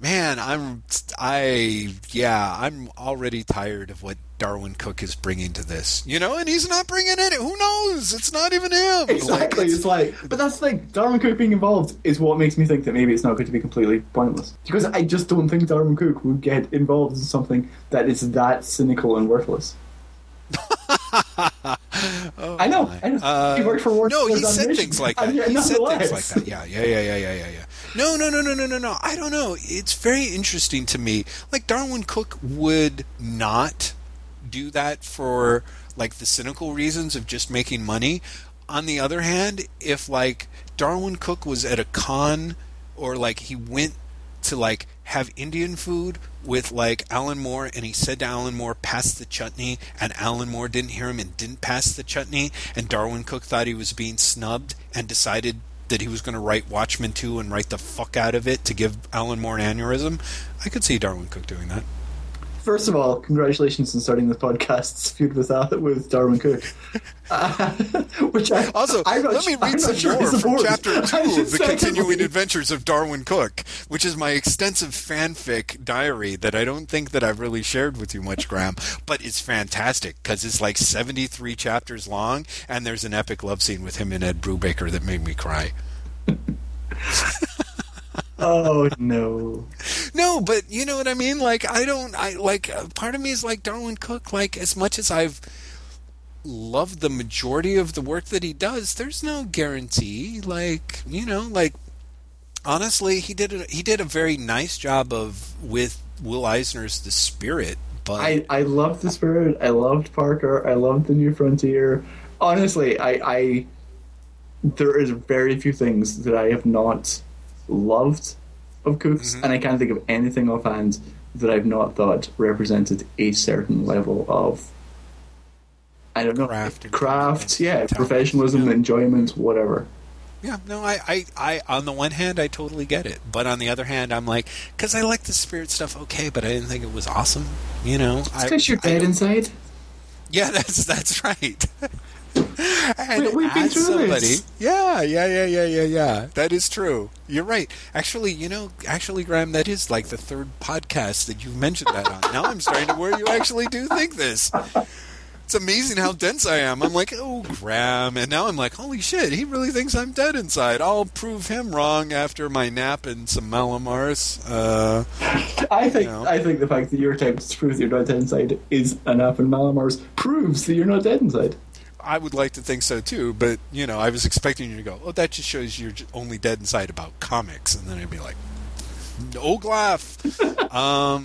man, I'm. I yeah, I'm already tired of what Darwyn Cooke is bringing to this. You know, and he's not bringing it. Who knows? It's not even him. Exactly. Like, it's like, but that's the thing. Darwyn Cooke being involved is what makes me think that maybe it's not going to be completely pointless. Because I just don't think Darwyn Cooke would get involved in something that is that cynical and worthless. I know. I know. Uh, he worked for Warner No, he said Animation. things like that. And yet He said things like that. Yeah, yeah, yeah, yeah, yeah, yeah, yeah. No, no, no, no, no, no, no. I don't know. It's very interesting to me. Like Darwyn Cooke would not do that for like the cynical reasons of just making money. On the other hand, if like Darwyn Cooke was at a con or like he went to like have Indian food with like Alan Moore and he said to Alan Moore, pass the chutney, and Alan Moore didn't hear him and didn't pass the chutney, and Darwyn Cooke thought he was being snubbed and decided that he was going to write Watchmen 2 and write the fuck out of it to give Alan Moore an aneurysm. I could see Darwyn Cooke doing that. First of all, congratulations on starting this podcast feud with uh, with Darwyn Cooke. Uh, which I Also, I'm not let me su- I'm read some sure more from chapter two of the continuing adventures of Darwyn Cooke, which is my extensive fanfic diary that I don't think that I've really shared with you much, Graham, but it's fantastic because it's like 73 chapters long, and there's an epic love scene with him and Ed Brubaker that made me cry. Oh no! No, but you know what I mean? Like, I don't, I like, uh, part of me is like Darwyn Cooke, like, as much as I've loved the majority of the work that he does, there's no guarantee. Like, you know, like, honestly, he did a, he did a very nice job of, with Will Eisner's The Spirit, but. I I loved the spirit. I loved Parker. I loved the New Frontier. Honestly, I I there is very few things that I have not loved of Cooke's, Mm-hmm. and I can't think of anything offhand that I've not thought represented a certain level of I don't know Craft craft, yeah, talent, professionalism, yeah. enjoyment, whatever. Yeah, no, I, I, I, on the one hand, I totally get it, but on the other hand, I'm like, because I like the spirit stuff, okay, but I didn't think it was awesome, you know. Because you're dead inside. Yeah, that's that's right. and We- we've been through somebody, this. yeah, yeah, yeah, yeah, yeah, yeah. That is true. You're right. Actually, you know, actually, Graham, that is like the third podcast that you've mentioned that on. Now I'm starting to where you actually do think this. It's amazing how dense I am. I'm like, oh, Graham, and now I'm like, holy shit, he really thinks I'm dead inside. I'll prove him wrong after my nap and some Mallomars. Uh, I think know. I think the fact that your attempt to prove that you're not dead inside is an app in Mallomars proves that you're not dead inside. I would like to think so too, but you know, I was expecting you to go, "Oh, that just shows you're only dead inside about comics," and then I'd be like, "Oglaf." um,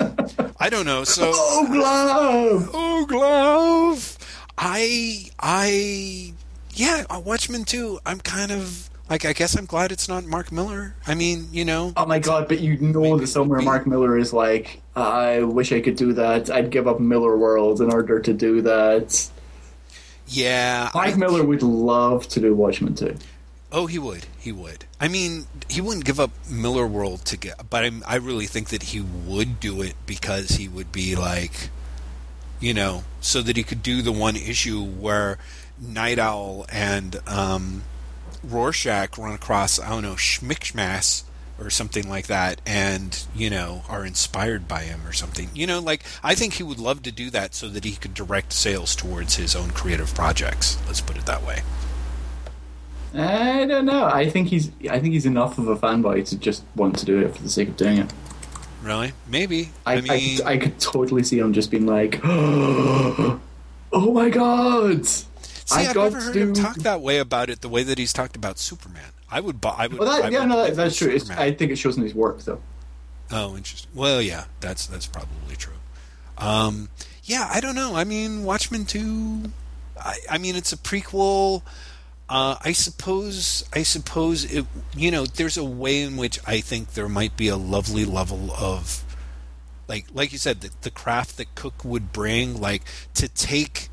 I don't know. So, Oh, glove! Oglaf. I, I, yeah, uh, Watchmen too. I'm kind of like, I guess I'm glad it's not Mark Millar. I mean, you know, Oh my god! But you know that somewhere Mark Millar is like, I wish I could do that. I'd give up Millarworld in order to do that. Yeah. Mike I- Millar would love to do Watchmen too. Oh, he would. He would. I mean, he wouldn't give up Millarworld to get, but I'm, I really think that he would do it because he would be like, you know, so that he could do the one issue where Nite Owl and um, Rorschach run across, I don't know, Schmickschmass or something like that, and you know, are inspired by him or something. You know, like I think he would love to do that so that he could direct sales towards his own creative projects. Let's put it that way. I don't know. I think he's. I think he's enough of a fanboy to just want to do it for the sake of doing it. Really? Maybe. I, I I, mean, could, I could totally see him just being like, "Oh my god!" see, I I've got never heard to him talk that way about it. The way that he's talked about Superman, I would. bu- I would. Well, I that, yeah, would no, buy that, that's true. I think it shows in his work, though. Oh, interesting. Well, yeah, that's that's probably true. Um, yeah, I don't know. I mean, Watchmen two. I, I mean, it's a prequel. Uh, I suppose. I suppose it. You know, there's a way in which I think there might be a lovely level of, like, like you said, the, the craft that Cooke would bring, like to take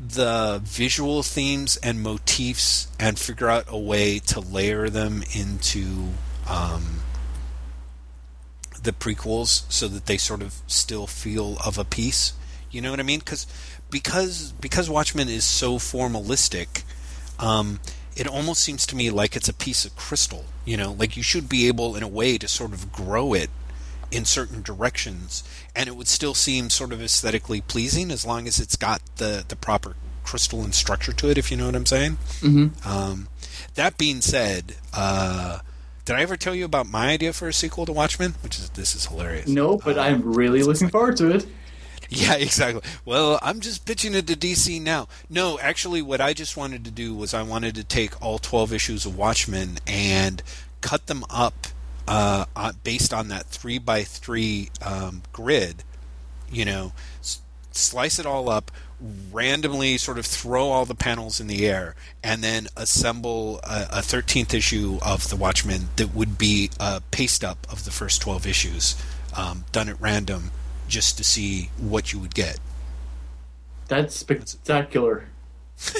the visual themes and motifs and figure out a way to layer them into um, the prequels so that they sort of still feel of a piece. You know what I mean? Because because because Watchmen is so formalistic, um, it almost seems to me like it's a piece of crystal. You know, like you should be able, in a way, to sort of grow it in certain directions, and it would still seem sort of aesthetically pleasing as long as it's got the the proper crystalline structure to it. If you know what I'm saying. Mm-hmm. Um, that being said, uh, did I ever tell you about my idea for a sequel to Watchmen? Which is this is hilarious. No, but Uh, I'm really looking forward to it. Yeah, exactly. Well, I'm just pitching it to DC now. No, actually, what I just wanted to do was I wanted to take all 12 issues of Watchmen and cut them up uh, based on that three by three um, grid. You know, s- slice it all up, randomly sort of throw all the panels in the air, and then assemble a, a 13th issue of the Watchmen that would be a paste up of the first 12 issues, um, done at random, just to see what you would get. That's spectacular.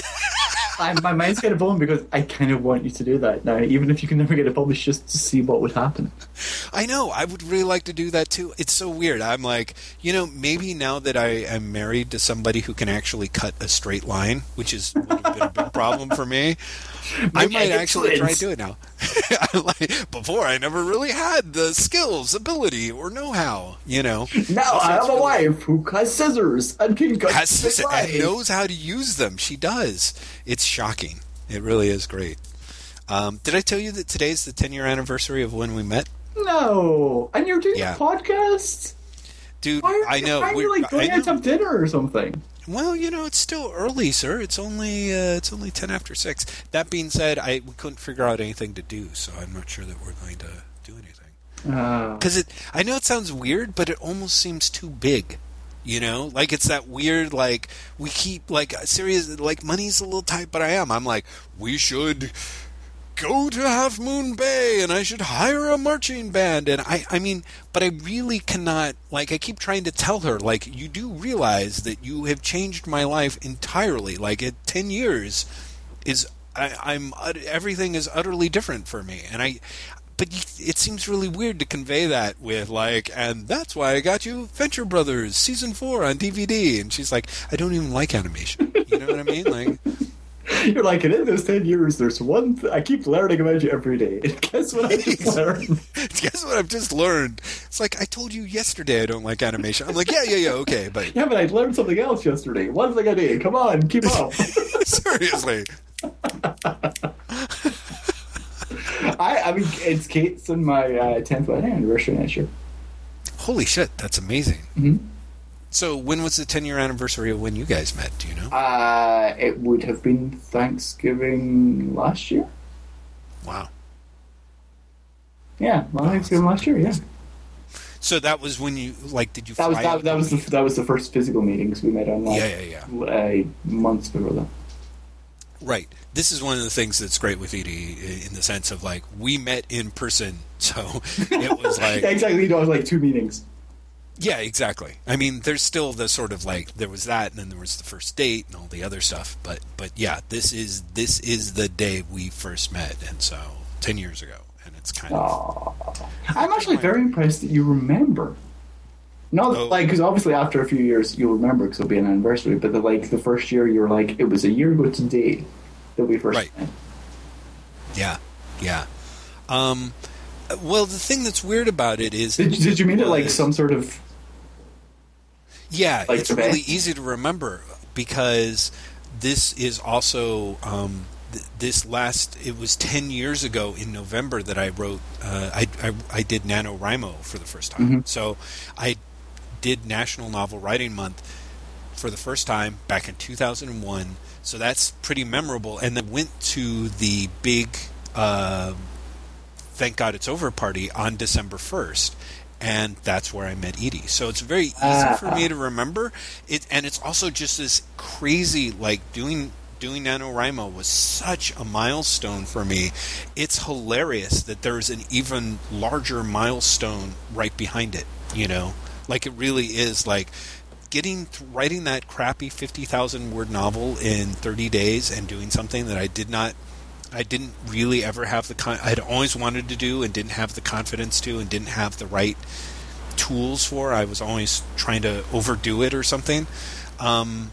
I, my mind's kind of blown because I kind of want you to do that now, even if you can never get it published, just to see what would happen. I know. I would really like to do that too. It's so weird. I'm like, you know, maybe now that I am married to somebody who can actually cut a straight line, which is would have been a big problem for me, I might actually try to do it now. Like, before, I never really had the skills, ability, or know-how. You know, Now I have that's a wife who has scissors and can cut has straight and knows how to use them. She does. It's shocking. It really is great. Um, did I tell you that today's the 10 year anniversary of when we met? No, and you're doing Yeah. a podcast. Dude, Why are I know. Why are we're- you like I going out to know. have dinner or something? Well, you know, it's still early, sir. It's only uh, it's only ten after six. That being said, I we couldn't figure out anything to do, so I'm not sure that we're going to do anything. Uh, Because it, I know it sounds weird, but it almost seems too big. You know, like it's that weird, like we keep like serious, like money's a little tight, but I am. I'm like, we should go to Half Moon Bay, and I should hire a marching band, and I, I mean, but I really cannot. Like, I keep trying to tell her, like, you do realize that you have changed my life entirely. Like, at ten years, is I, I'm everything is utterly different for me, and I. But it seems really weird to convey that with like, and that's why I got you Venture Brothers season four on DVD. And she's like, I don't even like animation. You know what I mean? Like, you're like, and in those ten years, there's one. Th- I keep learning about you every day. And guess what I just learned? guess what I've just learned? It's like I told you yesterday I don't like animation. I'm like, yeah, yeah, yeah, okay, but Yeah, but I learned something else yesterday. One thing I did. Come on, keep up. seriously, I, I mean, it's Kate's and my uh, 10th wedding anniversary next year. holy shit, that's amazing. Mhm. So when was the 10 year anniversary of when you guys met? Do you know? Uh, it would have been Thanksgiving last year. Wow. Yeah, well, Thanksgiving last year. Yeah, So that was when you like? Did you? that was that, that was the that was the first physical meetings we met online. Yeah, yeah, yeah. Uh, months before that. Right. This is one of the things that's great with Edie in the sense of like we met in person, so it was like yeah, exactly. No, it was like two meetings. Yeah, exactly. I mean, there's still the sort of like there was that, and then there was the first date and all the other stuff. But but yeah, this is this is the day we first met, and so ten years ago, and it's kind of I'm actually very impressed that you remember. No, Oh. like because obviously after a few years you'll remember because it'll be an anniversary. But the, like the first year you were like it was a year ago today that we first Right. met. yeah, yeah. Um, well, the thing that's weird about it is, Did, did you mean it like some sort of Yeah, like it's really easy to remember because this is also um, th- this last. It was ten years ago in November that I wrote. Uh, I, I I did NaNoWriMo for the first time. Mhm. So I did National Novel Writing Month for the first time back in 2001. So that's pretty memorable. And then went to the big. Uh, Thank God It's Over party on December 1st. And that's where I met Edie. So it's very easy Ah. for me to remember it, and it's also just this crazy like doing doing NaNoWriMo was such a milestone for me. It's hilarious that there's an even larger milestone right behind it. You know, like it really is like getting writing that crappy 50,000 word novel in 30 days and doing something that I did not I didn't really ever have the con- I'd always wanted to do and didn't have the confidence to and didn't have the right tools for. I was always trying to overdo it or something. Um,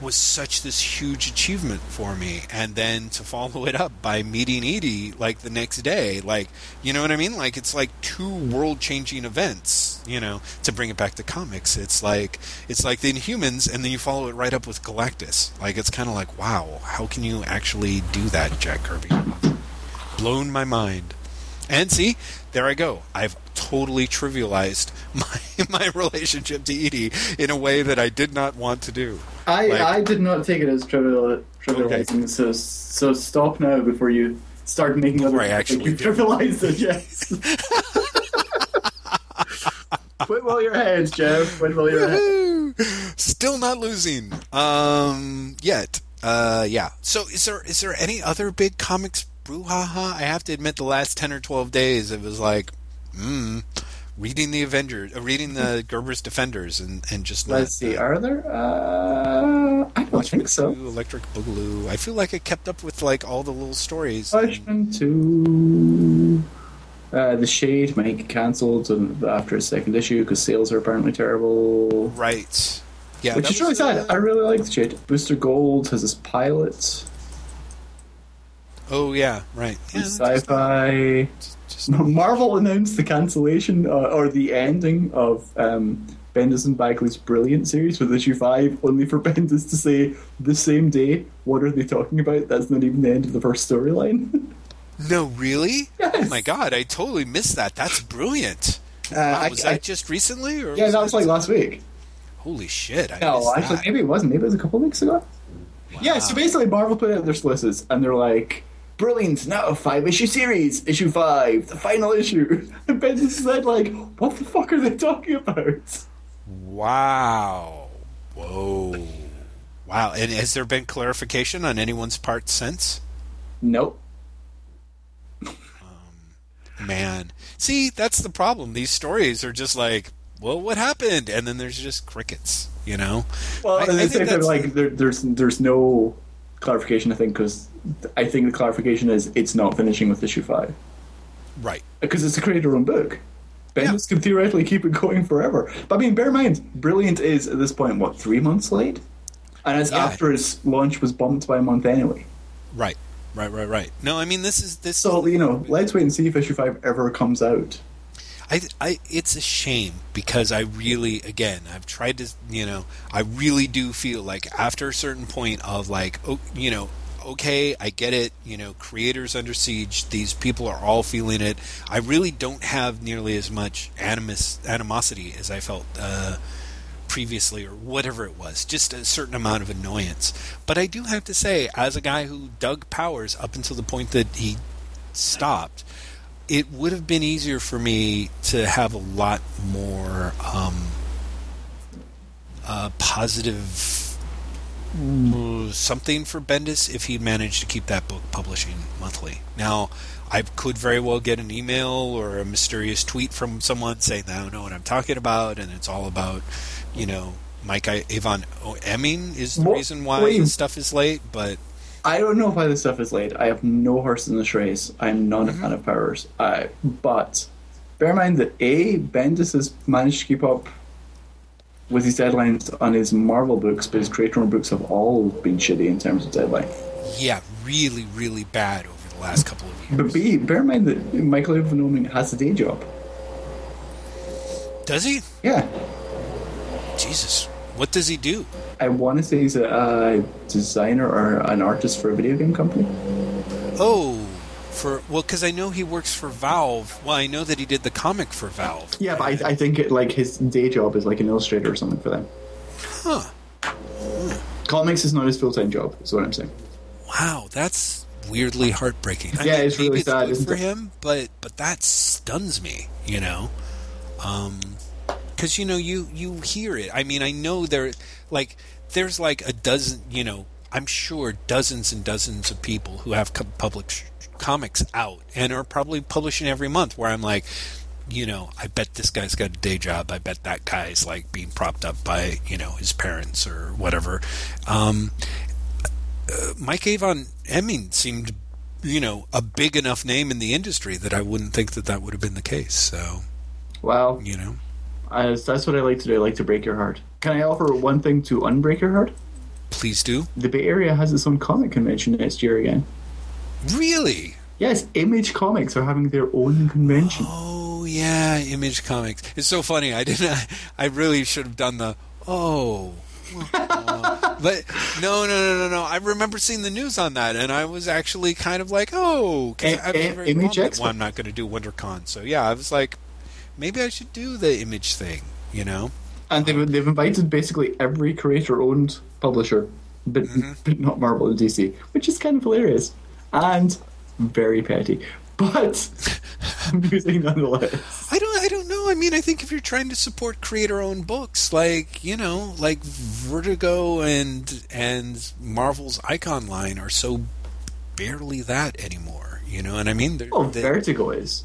was such this huge achievement for me, and then to follow it up by meeting Edie like the next day, like you know what I mean? Like it's like two world-changing events. You know, to bring it back to comics, it's like it's like the Inhumans, and then you follow it right up with Galactus. Like it's kind of like, wow, how can you actually do that, Jack Kirby? Blown my mind. And see, there I go. I've totally trivialized my my relationship to Edie in a way that I did not want to do. I, Like- I did not take it as trivial, trivializing, so so stop now before you start making other I actually think do. you trivialized it. Yes. Quit while you're ahead, Jeff. You're ahead. Still not losing. Um, yet. Uh, yeah. So, is there is there any other big comics brouhaha? I have to admit, the last ten or twelve days, it was like, hmm, reading the Avengers, uh, reading the Gerber's Defenders, and and just Let's see. uh, Are there? Uh, I don't think so. 2, Electric Boogaloo. I feel like I kept up with like all the little stories. Watchmen two. Uh, the Shade might get cancelled after its second issue because sales are apparently terrible. Right. Yeah. Which is really sad. uh, I really like the Shade. Booster Gold has this pilot. Oh yeah. Right. Yeah, Sci-fi. just- Marvel announced the cancellation uh, or the ending of um, Bendis and Bagley's brilliant series with issue five, only for Bendis to say the same day, "What are they talking about? That's not even the end of the first storyline." no, really? Yes. Oh my god! I totally missed that. That's brilliant. Uh, Wow, I- was I- that just recently? Or yeah, that was like last week. Holy shit! I No, actually, that. maybe it wasn't. Maybe it was a couple of weeks ago. Yeah, so basically, Marvel put out their solicits, and they're like, "Brilliant! Now a five-issue series, issue five, the final issue." And Bendis said, "Like, what the fuck are they talking about?" Wow. Whoa. Wow. And has there been clarification on anyone's part since? Nope. Um, man. See, that's the problem. These stories are just like, well, what happened? And then there's just crickets, you know? Well, I- at I the think same that's- like there, there's there's no clarification. I think because I think the clarification is it's not finishing with issue five Right. because it's a creator-owned book. Bendis can theoretically keep it going forever. But I mean, bear in mind, Brilliant is at this point what three months late, and it's Yeah. after its launch was bumped by a month anyway. Right. Right, right, right. No, I mean, this is this. So you know, let's wait and see if issue five ever comes out. I, I, it's a shame because I really, again, I've tried to, you know, I really do feel like after a certain point of like, oh, you know, okay, I get it, you know, creators under siege, these people are all feeling it. I really don't have nearly as much animus, animosity as I felt uh, previously or whatever it was, just a certain amount of annoyance. But I do have to say, as a guy who dug Powers up until the point that he stopped, it would have been easier for me to have a lot more um, uh, positive uh, something for Bendis if he managed to keep that book publishing monthly. Now, I could very well get an email or a mysterious tweet from someone saying I don't know what I'm talking about, and it's all about, you know, Mike I- Avon Oeming is the reason why his stuff is late, but I don't know why this stuff is late. I have no horse in this race. I'm not a fan of Powers. Uh, but bear in mind that A, Bendis has managed to keep up with his deadlines on his Marvel books, but his creator books have all been shitty in terms of deadline. yeah, really, really bad over the last couple of years. But B, bear in mind that Michael Avon Oeming has a day job. Does he? Yeah. Jesus. What does he do? I want to say he's a, a designer or an artist for a video game company. Oh, for well, because I know he works for Valve. Well, I know that he did the comic for Valve. Yeah, but I, I think it, like his day job is like an illustrator or something for them. Huh. Comics is not his full time job. Is what I'm saying. Wow, that's weirdly heartbreaking. I Yeah, mean, it's really maybe sad, for it? him, but but that stuns me. You know. Um, because you know you you hear it. I mean, I know there like there's like a dozen. You know, I'm sure dozens and dozens of people who have co- public sh- comics out and are probably publishing every month. Where I'm like, you know, I bet this guy's got a day job. I bet that guy's like being propped up by you know his parents or whatever. Um, uh, Mike Avon Oeming seemed, you know, a big enough name in the industry that I wouldn't think that that would have been the case. So, Well, you know, I, that's what I like to do. I like to break your heart. Can I offer one thing to unbreak your heart? please do. The Bay Area has its own comic convention next year again. Really? Yes, Image Comics are having their own convention. Oh yeah, Image Comics. It's so funny. I didn't. I, I really should have done the oh. but no, no, no, no, no. I remember seeing the news on that, and I was actually kind of like, "Oh, I was a- Image bummed Expo. well, I'm not going to do WonderCon." So yeah, I was like, maybe I should do the Image thing. You know? And they've, they've invited basically every creator owned publisher, but, mm-hmm. but not Marvel and DC, which is kind of hilarious and very petty, but amusing nonetheless. I don't. I don't know. I mean, I think if you're trying to support creator-owned books, like you know, like Vertigo and and Marvel's Icon line are so barely that anymore. You know and I mean? They're- Oh, they- Vertigo is.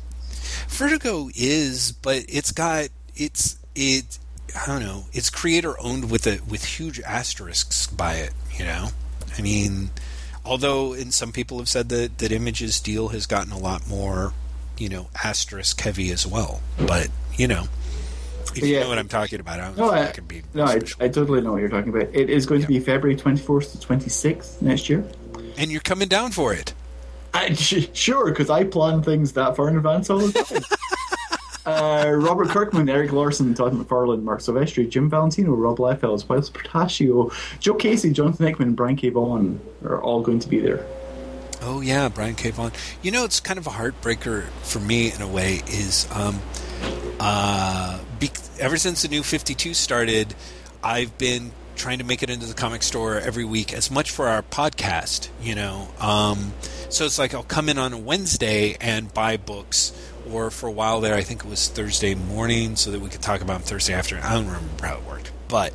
Vertigo is, but it's got it's it. I don't know. It's creator owned with a with huge asterisks by it. You know, I mean, although and some people have said that that Image's deal has gotten a lot more, you know, asterisk heavy as well. But you know, if you know what I'm talking about, I don't No, I, I can be. no I. I totally know what you're talking about. It is going to be February 24th to 26th next year. and you're coming down for it. I, sure, because I plan things that far in advance all the time. uh, Robert Kirkman, Erik Larsen, Todd McFarlane, Marc Silvestri, Jim Valentino, Rob Liefeld, Miles Portacio, Joe Casey, Jonathan Hickman, Brian K. Vaughan are all going to be there. Oh yeah, Brian K. Vaughan. You know, it's kind of a heartbreaker for me in a way. Is um, uh, be- ever since the new Fifty Two started, I've been trying to make it into the comic store every week, as much for our podcast. You know, um, so it's like I'll come in on a Wednesday and buy books. Or for a while there, I think it was Thursday morning, so that we could talk about them Thursday afternoon. I don't remember how it worked, but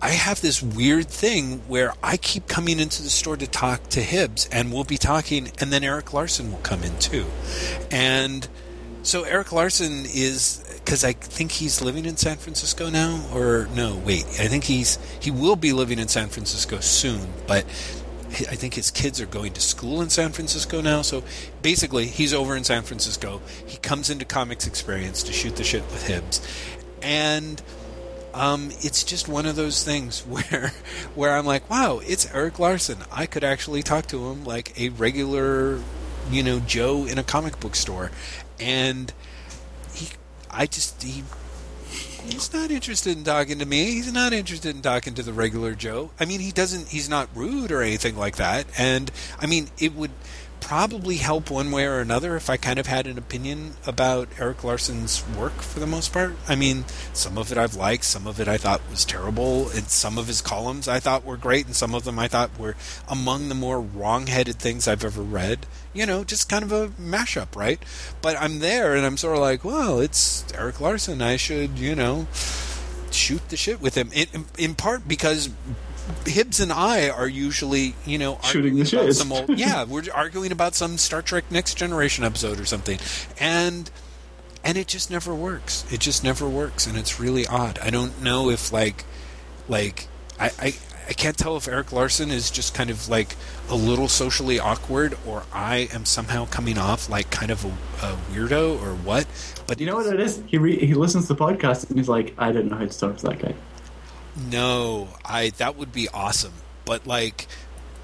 I have this weird thing where I keep coming into the store to talk to Hibbs, and we'll be talking, and then Erik Larsen will come in too. And so Erik Larsen is because I think he's living in San Francisco now, or no, wait, I think he's he will be living in San Francisco soon, but I think his kids are going to school in San Francisco now. So basically, he's over in San Francisco. He comes into Comix Experience to shoot the shit with Hibbs, and um, it's just one of those things where where I'm like, wow, it's Erik Larsen. I could actually talk to him like a regular, you know, Joe in a comic book store, and he, I just he. He's not interested in talking to me. He's not interested in talking to the regular Joe. I mean, he doesn't. He's not rude or anything like that. And I mean, it would probably help one way or another if I kind of had an opinion about Erik Larsen's work for the most part. I mean, some of it I've liked, some of it I thought was terrible, and some of his columns I thought were great, and some of them I thought were among the more wrong-headed things I've ever read. You know, just kind of a mashup, right? But I'm there, and I'm sort of like, well, it's Erik Larsen. I should, you know, shoot the shit with him. In, in part because Hibbs and I are usually, you know, Shooting the about shit. Some old, yeah, we're arguing about some Star Trek Next Generation episode or something, and and it just never works. It just never works, and it's really odd. I don't know if like like I. I I can't tell if Erik Larsen is just kind of like a little socially awkward, or I am somehow coming off like kind of a, a weirdo, or what. But You know what it is? He re- he listens to the podcast and he's like, I don't know how to talk to that guy. No, I that would be awesome. But like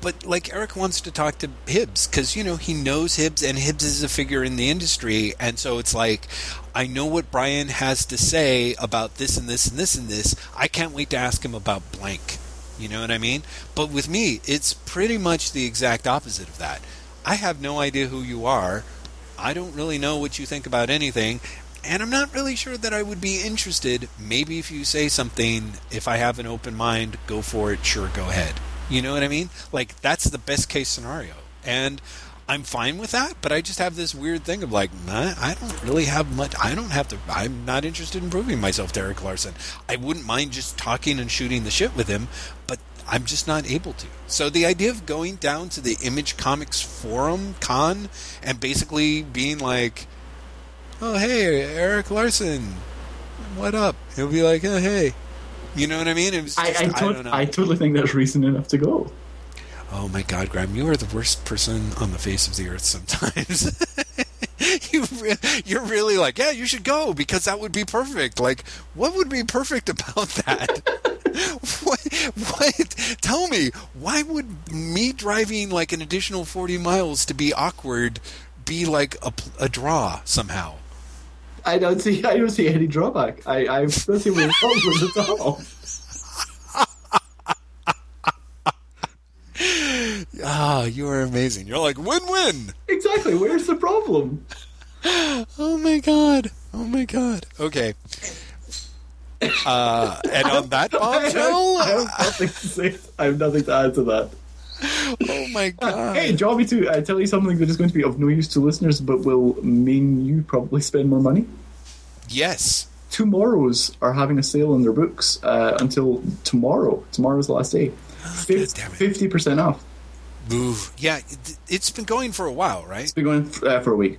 but like Eric wants to talk to Hibbs because you know he knows Hibbs and Hibbs is a figure in the industry, and so it's like I know what Brian has to say about this and this and this and this. I can't wait to ask him about blank. You know what I mean? But with me, it's pretty much the exact opposite of that. I have no idea who you are. I don't really know what you think about anything. And I'm not really sure that I would be interested. Maybe if you say something, if I have an open mind, go for it, sure, go ahead. You know what I mean? Like, that's the best case scenario. And I'm fine with that, but I just have this weird thing of like, nah, I don't really have much. I don't have to. I'm not interested in proving myself to Erik Larsen. I wouldn't mind just talking and shooting the shit with him, but I'm just not able to. So the idea of going down to the Image Comics forum con and basically being like, "Oh hey, Erik Larsen, what up?" He'll be like, "Oh hey," you know what I mean? I, just, I, I tot- know. I totally think that's reason enough to go. Oh my God, Graham, you are the worst person on the face of the earth. Sometimes you re- you're really like, yeah, you should go because that would be perfect. Like, what would be perfect about that? what? What? Tell me, why would me driving like an additional forty miles to be awkward be like a, a draw somehow? I don't see. I don't see any drawback. I, I don't see any problems at all. Ah, you are amazing. You're like win-win. Exactly. Where's the problem? Oh my god. Oh my god. Okay. Uh, and on that bombshell, I have nothing to say. I have nothing to add to that. oh my god. Hey, do you want me to uh, tell you something that is going to be of no use to listeners, but will mean you probably spend more money? Yes. TwoMorrows are having a sale on their books uh, until tomorrow. Tomorrow's the last day. It. Fifty percent off. Ooh. Yeah, it, it's been going for a while, right? It's been going uh, for a week.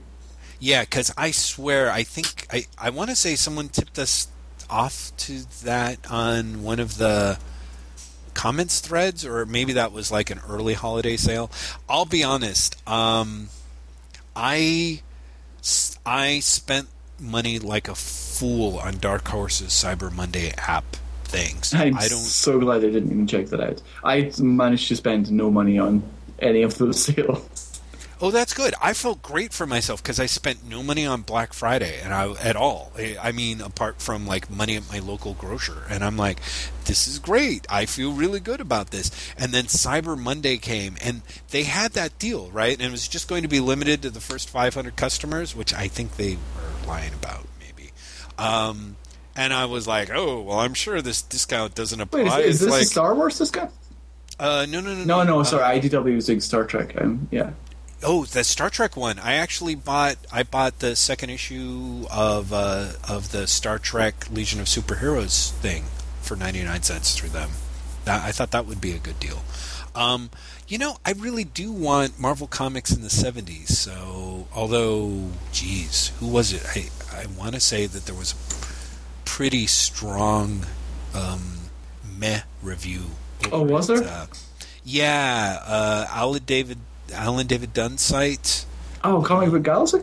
Yeah, because I swear, I think I I want to say someone tipped us off to that on one of the comments threads, or maybe that was like an early holiday sale. I'll be honest. Um, I I spent money like a fool on Dark Horse's Cyber Monday app things. I'm I don't. so glad I didn't even check that out. I managed to spend no money on any of those sales. Oh, that's good. I felt great for myself because I spent no money on Black Friday and I at all. I mean, apart from like money at my local grocer, and I'm like, this is great. I feel really good about this. And then Cyber Monday came, and they had that deal, right? And it was just going to be limited to the first 500 customers, which I think they were lying about, maybe. Um, and I was like, oh, well, I'm sure this discount doesn't Wait, apply. is, is this like, a Star Wars discount? uh, no, no, no, No, no, uh, sorry. IDW was doing Star Trek. Um, yeah. Oh, the Star Trek one. I actually bought. I bought the second issue of uh, of the Star Trek Legion of Superheroes thing for ninety nine cents through them. That, I thought that would be a good deal. Um, you know, I really do want Marvel Comics in the seventies. So, although, geez, who was it? I I want to say that there was a pretty strong um, meh review. Oh, was there? Uh, yeah, uh, Alan David Alan David Doane site. Oh, Comic Book Galaxy?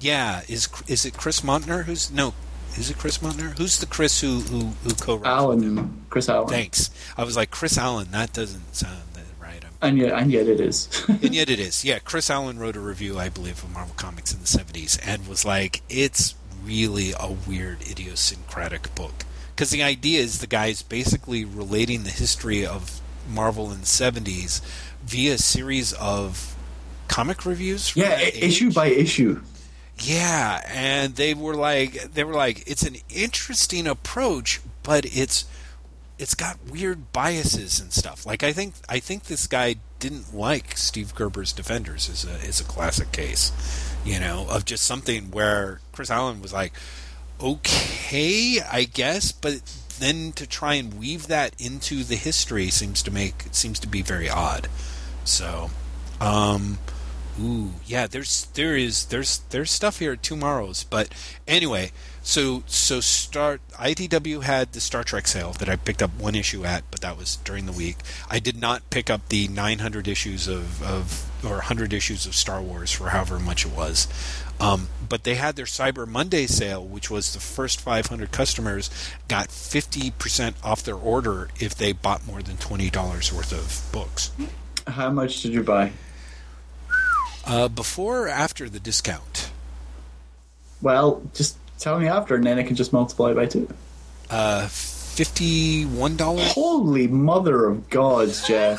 Yeah, is is it Chris Mautner? Who's no? Is it Chris Mautner? Who's the Chris who who, who co-wrote? Alan. And Chris Allen. Thanks. I was like Chris Allen. That doesn't sound right. I'm, And yet, and yet it is. and yet it is. Yeah, Chris Allen wrote a review, I believe, of Marvel Comics in the '70s, and was like, "It's really a weird, idiosyncratic book." Because the idea is the guy's basically relating the history of Marvel in the '70s via a series of comic reviews. from yeah, issue age. by issue. Yeah, and they were like they were like it's an interesting approach, but it's it's got weird biases and stuff. Like I think I think this guy didn't like Steve Gerber's Defenders is a is a classic case, you know, of just something where Chris Allen was like, okay, I guess, but then to try and weave that into the history seems to make seems to be very odd. So, um, Ooh, yeah. There's there is there's there's stuff here at TwoMorrows, but anyway. So so start IDW had the Star Trek sale that I picked up one issue at, but that was during the week. I did not pick up the 900 issues of, of or 100 issues of Star Wars for however much it was. Um, but they had their Cyber Monday sale, which was the first 500 customers got 50% off their order if they bought more than $20 worth of books. How much did you buy? Uh, before or after the discount? Well, just tell me after, and then I can just multiply by two. Uh, fifty-one dollars. Holy mother of God, Jeff.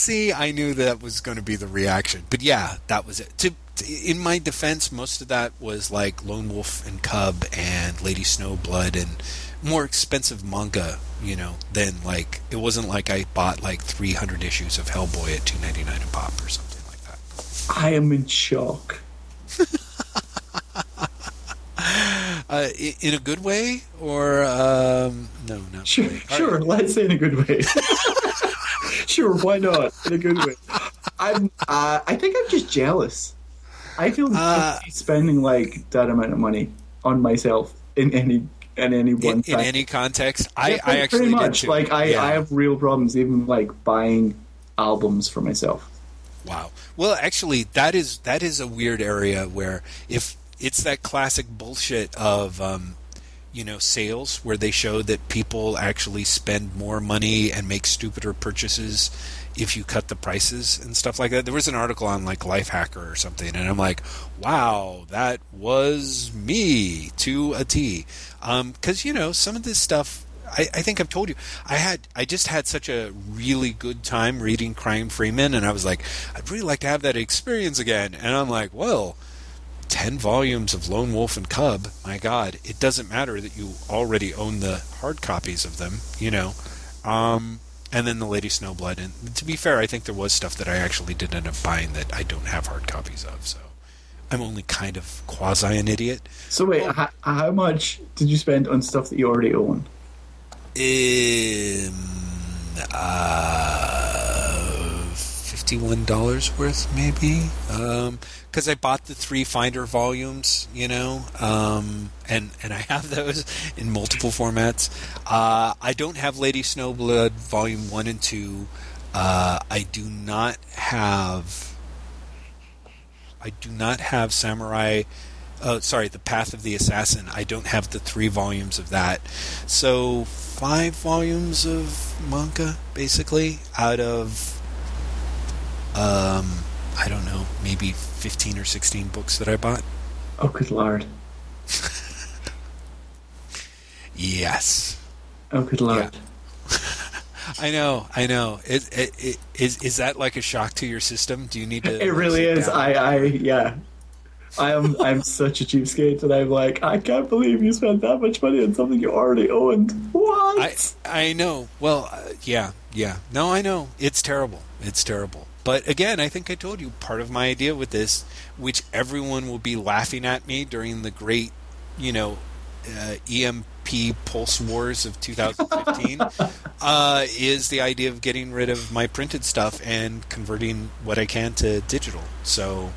See, I knew that was going to be the reaction, but yeah, that was it. To, to- in my defense, most of that was like Lone Wolf and Cub and Lady Snowblood and more expensive manga. You know, than like it wasn't like I bought like 300 issues of Hellboy at 2.99 a pop or something like that. I am in shock. Uh, in a good way, or um, no, not Sure, really. Sure. right. Let's say in a good way. sure, why not? In a good way. I'm. Uh, I think I'm just jealous. I feel Uh, spending like that amount of money on myself in any in any one In, in any context, I, Yeah, I actually pretty did much like I, Yeah. I have real problems even like buying albums for myself. Wow. Well, actually, that is that is a weird area where if it's that classic bullshit of um, you know sales where they show that people actually spend more money and make stupider purchases if you cut the prices and stuff like that. There was an article on like Lifehacker or something, and I'm like, wow, that was me to a T. Um, because you know some of this stuff. I, I think I've told you I had I just had such a really good time reading Crying Freeman, and I was like, I'd really like to have that experience again. And I'm like, well, ten volumes of Lone Wolf and Cub. My God, it doesn't matter that you already own the hard copies of them, you know. Um, and then the Lady Snowblood. And to be fair, I think there was stuff that I actually did end up buying that I don't have hard copies of. So I'm only kind of quasi an idiot. So wait, h- how much did you spend on stuff that you already own? Um, uh, fifty-one dollars worth, maybe. Um, because I bought the three Finder volumes, you know, um, and and I have those in multiple formats. Uh, I don't have Lady Snowblood Volume One and Two. Uh, I do not have. I do not have Samurai. Uh, sorry, The Path of the Assassin. I don't have the three volumes of that. So five volumes of manga, basically, out of um, I don't know, maybe fifteen or sixteen books that I bought. Oh, good lord! Yes, Oh, good lord! I know, I know. It, it, it, is is that like a shock to your system? Do you need to? It really is. down? I, I, yeah. I am. I'm such a cheapskate, and I'm like, I can't believe you spent that much money on something you already owned. What? I I know. Well, uh, yeah, yeah. No, I know. It's terrible. It's terrible. But again, I think I told you part of my idea with this, which everyone will be laughing at me during the great, you know, uh, EMP pulse wars of 2015, uh, is the idea of getting rid of my printed stuff and converting what I can to digital. So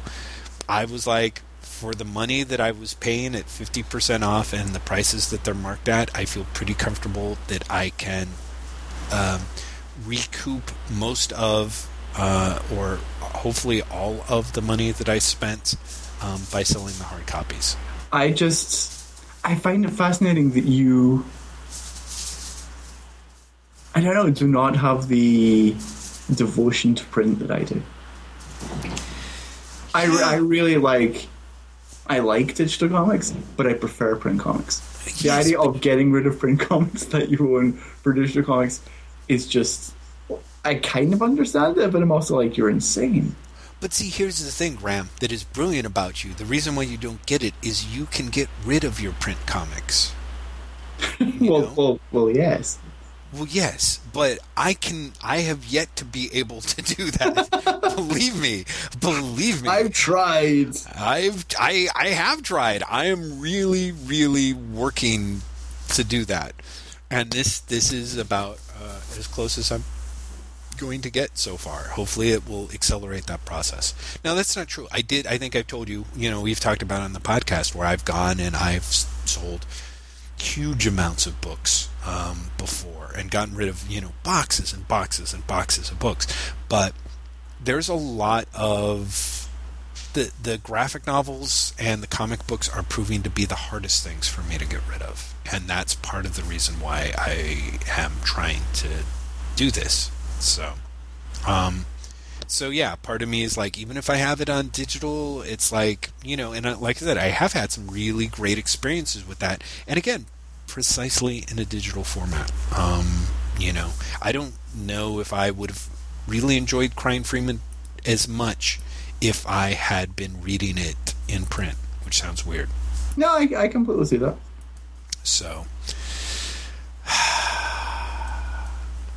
I was like, for the money that I was paying at 50% off and the prices that they're marked at, I feel pretty comfortable that I can um, recoup most of, uh, or hopefully all of the money that I spent um, by selling the hard copies. I just, I find it fascinating that you, I don't know, do not have the devotion to print that I do. I, I really like, I like digital comics, but I prefer print comics. The Yes, idea of getting rid of print comics that you own for digital comics is just, I kind of understand it, but I'm also like, you're insane. But see, here's the thing, Graham, that is brilliant about you. The reason why you don't get it is you can get rid of your print comics. well, know? well, well, yes. Well, yes, but I can. I have yet to be able to do that. believe me, believe me. I've tried. I've I I have tried. I am really really working to do that, and this this is about uh, as close as I'm going to get so far. Hopefully, it will accelerate that process. Now, that's not true. I did. I think I've told you. You know, we've talked about on the podcast where I've gone and I've sold huge amounts of books um, before and gotten rid of you know boxes and boxes and boxes of books, but there's a lot of the the graphic novels and the comic books are proving to be the hardest things for me to get rid of, and that's part of the reason why I am trying to do this. So, um, so yeah, part of me is like, even if I have it on digital, it's like you know, and like I said, I have had some really great experiences with that, and again, precisely in a digital format. Um, you know, I don't know if I would have really enjoyed Crying Freeman as much if I had been reading it in print, which sounds weird. No, I, I completely see that. So,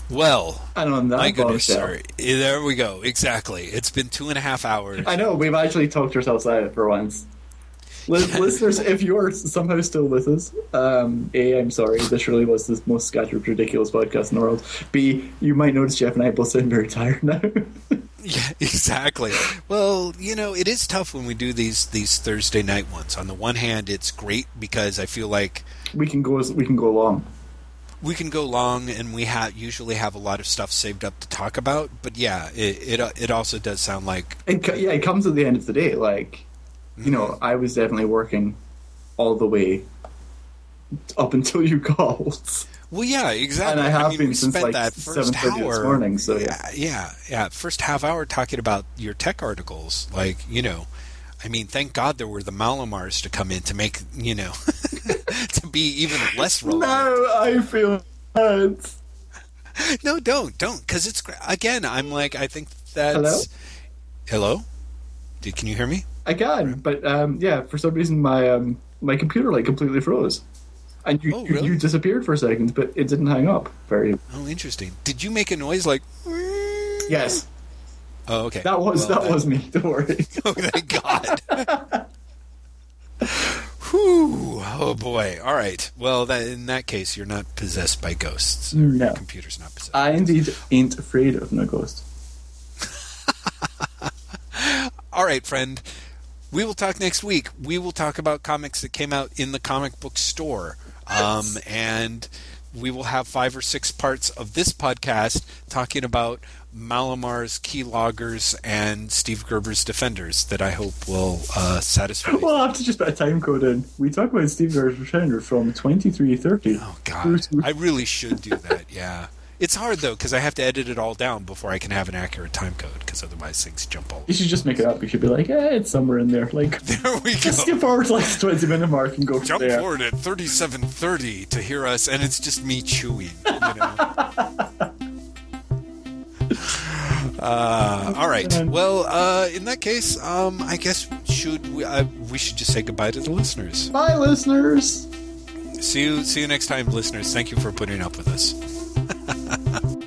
Well, And on that my goodness, sir. There we go. Exactly. It's been two and a half hours. I know we've actually talked ourselves out of it for once. Listeners, if you're somehow still with us, um, A, I'm sorry. This really was the most scattered, ridiculous podcast in the world. B, you might notice Jeff and I both sound very tired now. Yeah, exactly. Well, you know, it is tough when we do these these Thursday night ones. On the one hand, it's great because I feel like we can go. We can go long. We can go long and we have usually have a lot of stuff saved up to talk about. But yeah, it it, uh, it also does sound like It, co- yeah, it comes at the end of the day. Like, you know, mm-hmm. I was definitely working all the way up until you called. well, yeah, exactly. And I have mean, been since, spent like, that first hour this morning, so, yeah, yeah, yeah, first half hour talking about your tech articles. Like, you know, I mean, thank God there were the Mallomars to come in to make you know to be even less relevant. No, I feel bad. No, don't, don't, because it's again. I'm like, I think that's Hello? Hello? Did can you hear me? I can, but um, yeah, for some reason my um, my computer like completely froze, and you, Oh, you- really? you disappeared for a second, but it didn't hang up. Very Oh, interesting. Did you make a noise like? yes, Oh, okay. that was Well, that was me. Don't worry. Oh, thank God. Whew. Oh boy. All right. Well, that, in that case, you're not possessed by ghosts. No. Computer's not possessed. I indeed ain't afraid of no ghost. All right, friend. We will talk next week. We will talk about comics that came out in the comic book store. Um, and we will have five or six parts of this podcast talking about Mallomar's key loggers and Steve Gerber's defenders that I hope will uh, satisfy. Well, I have to just put a time code in. We talk about Steve Gerber's Pretender from twenty three thirty. Oh God, I really should do that. Yeah, it's hard though because I have to edit it all down before I can have an accurate time code because otherwise things jump all. You should just make it up. You should be like, eh, it's somewhere in there. Like, There we just go. skip forward to like the twenty minute mark and go Jump there. forward at thirty-seven thirty to hear us, and it's just me chewing. You know. Uh, all right. Well, uh, in that case, um, I guess should we, uh, we should just say goodbye to the listeners. Bye, listeners. See you. See you next time, listeners. Thank you for putting up with us.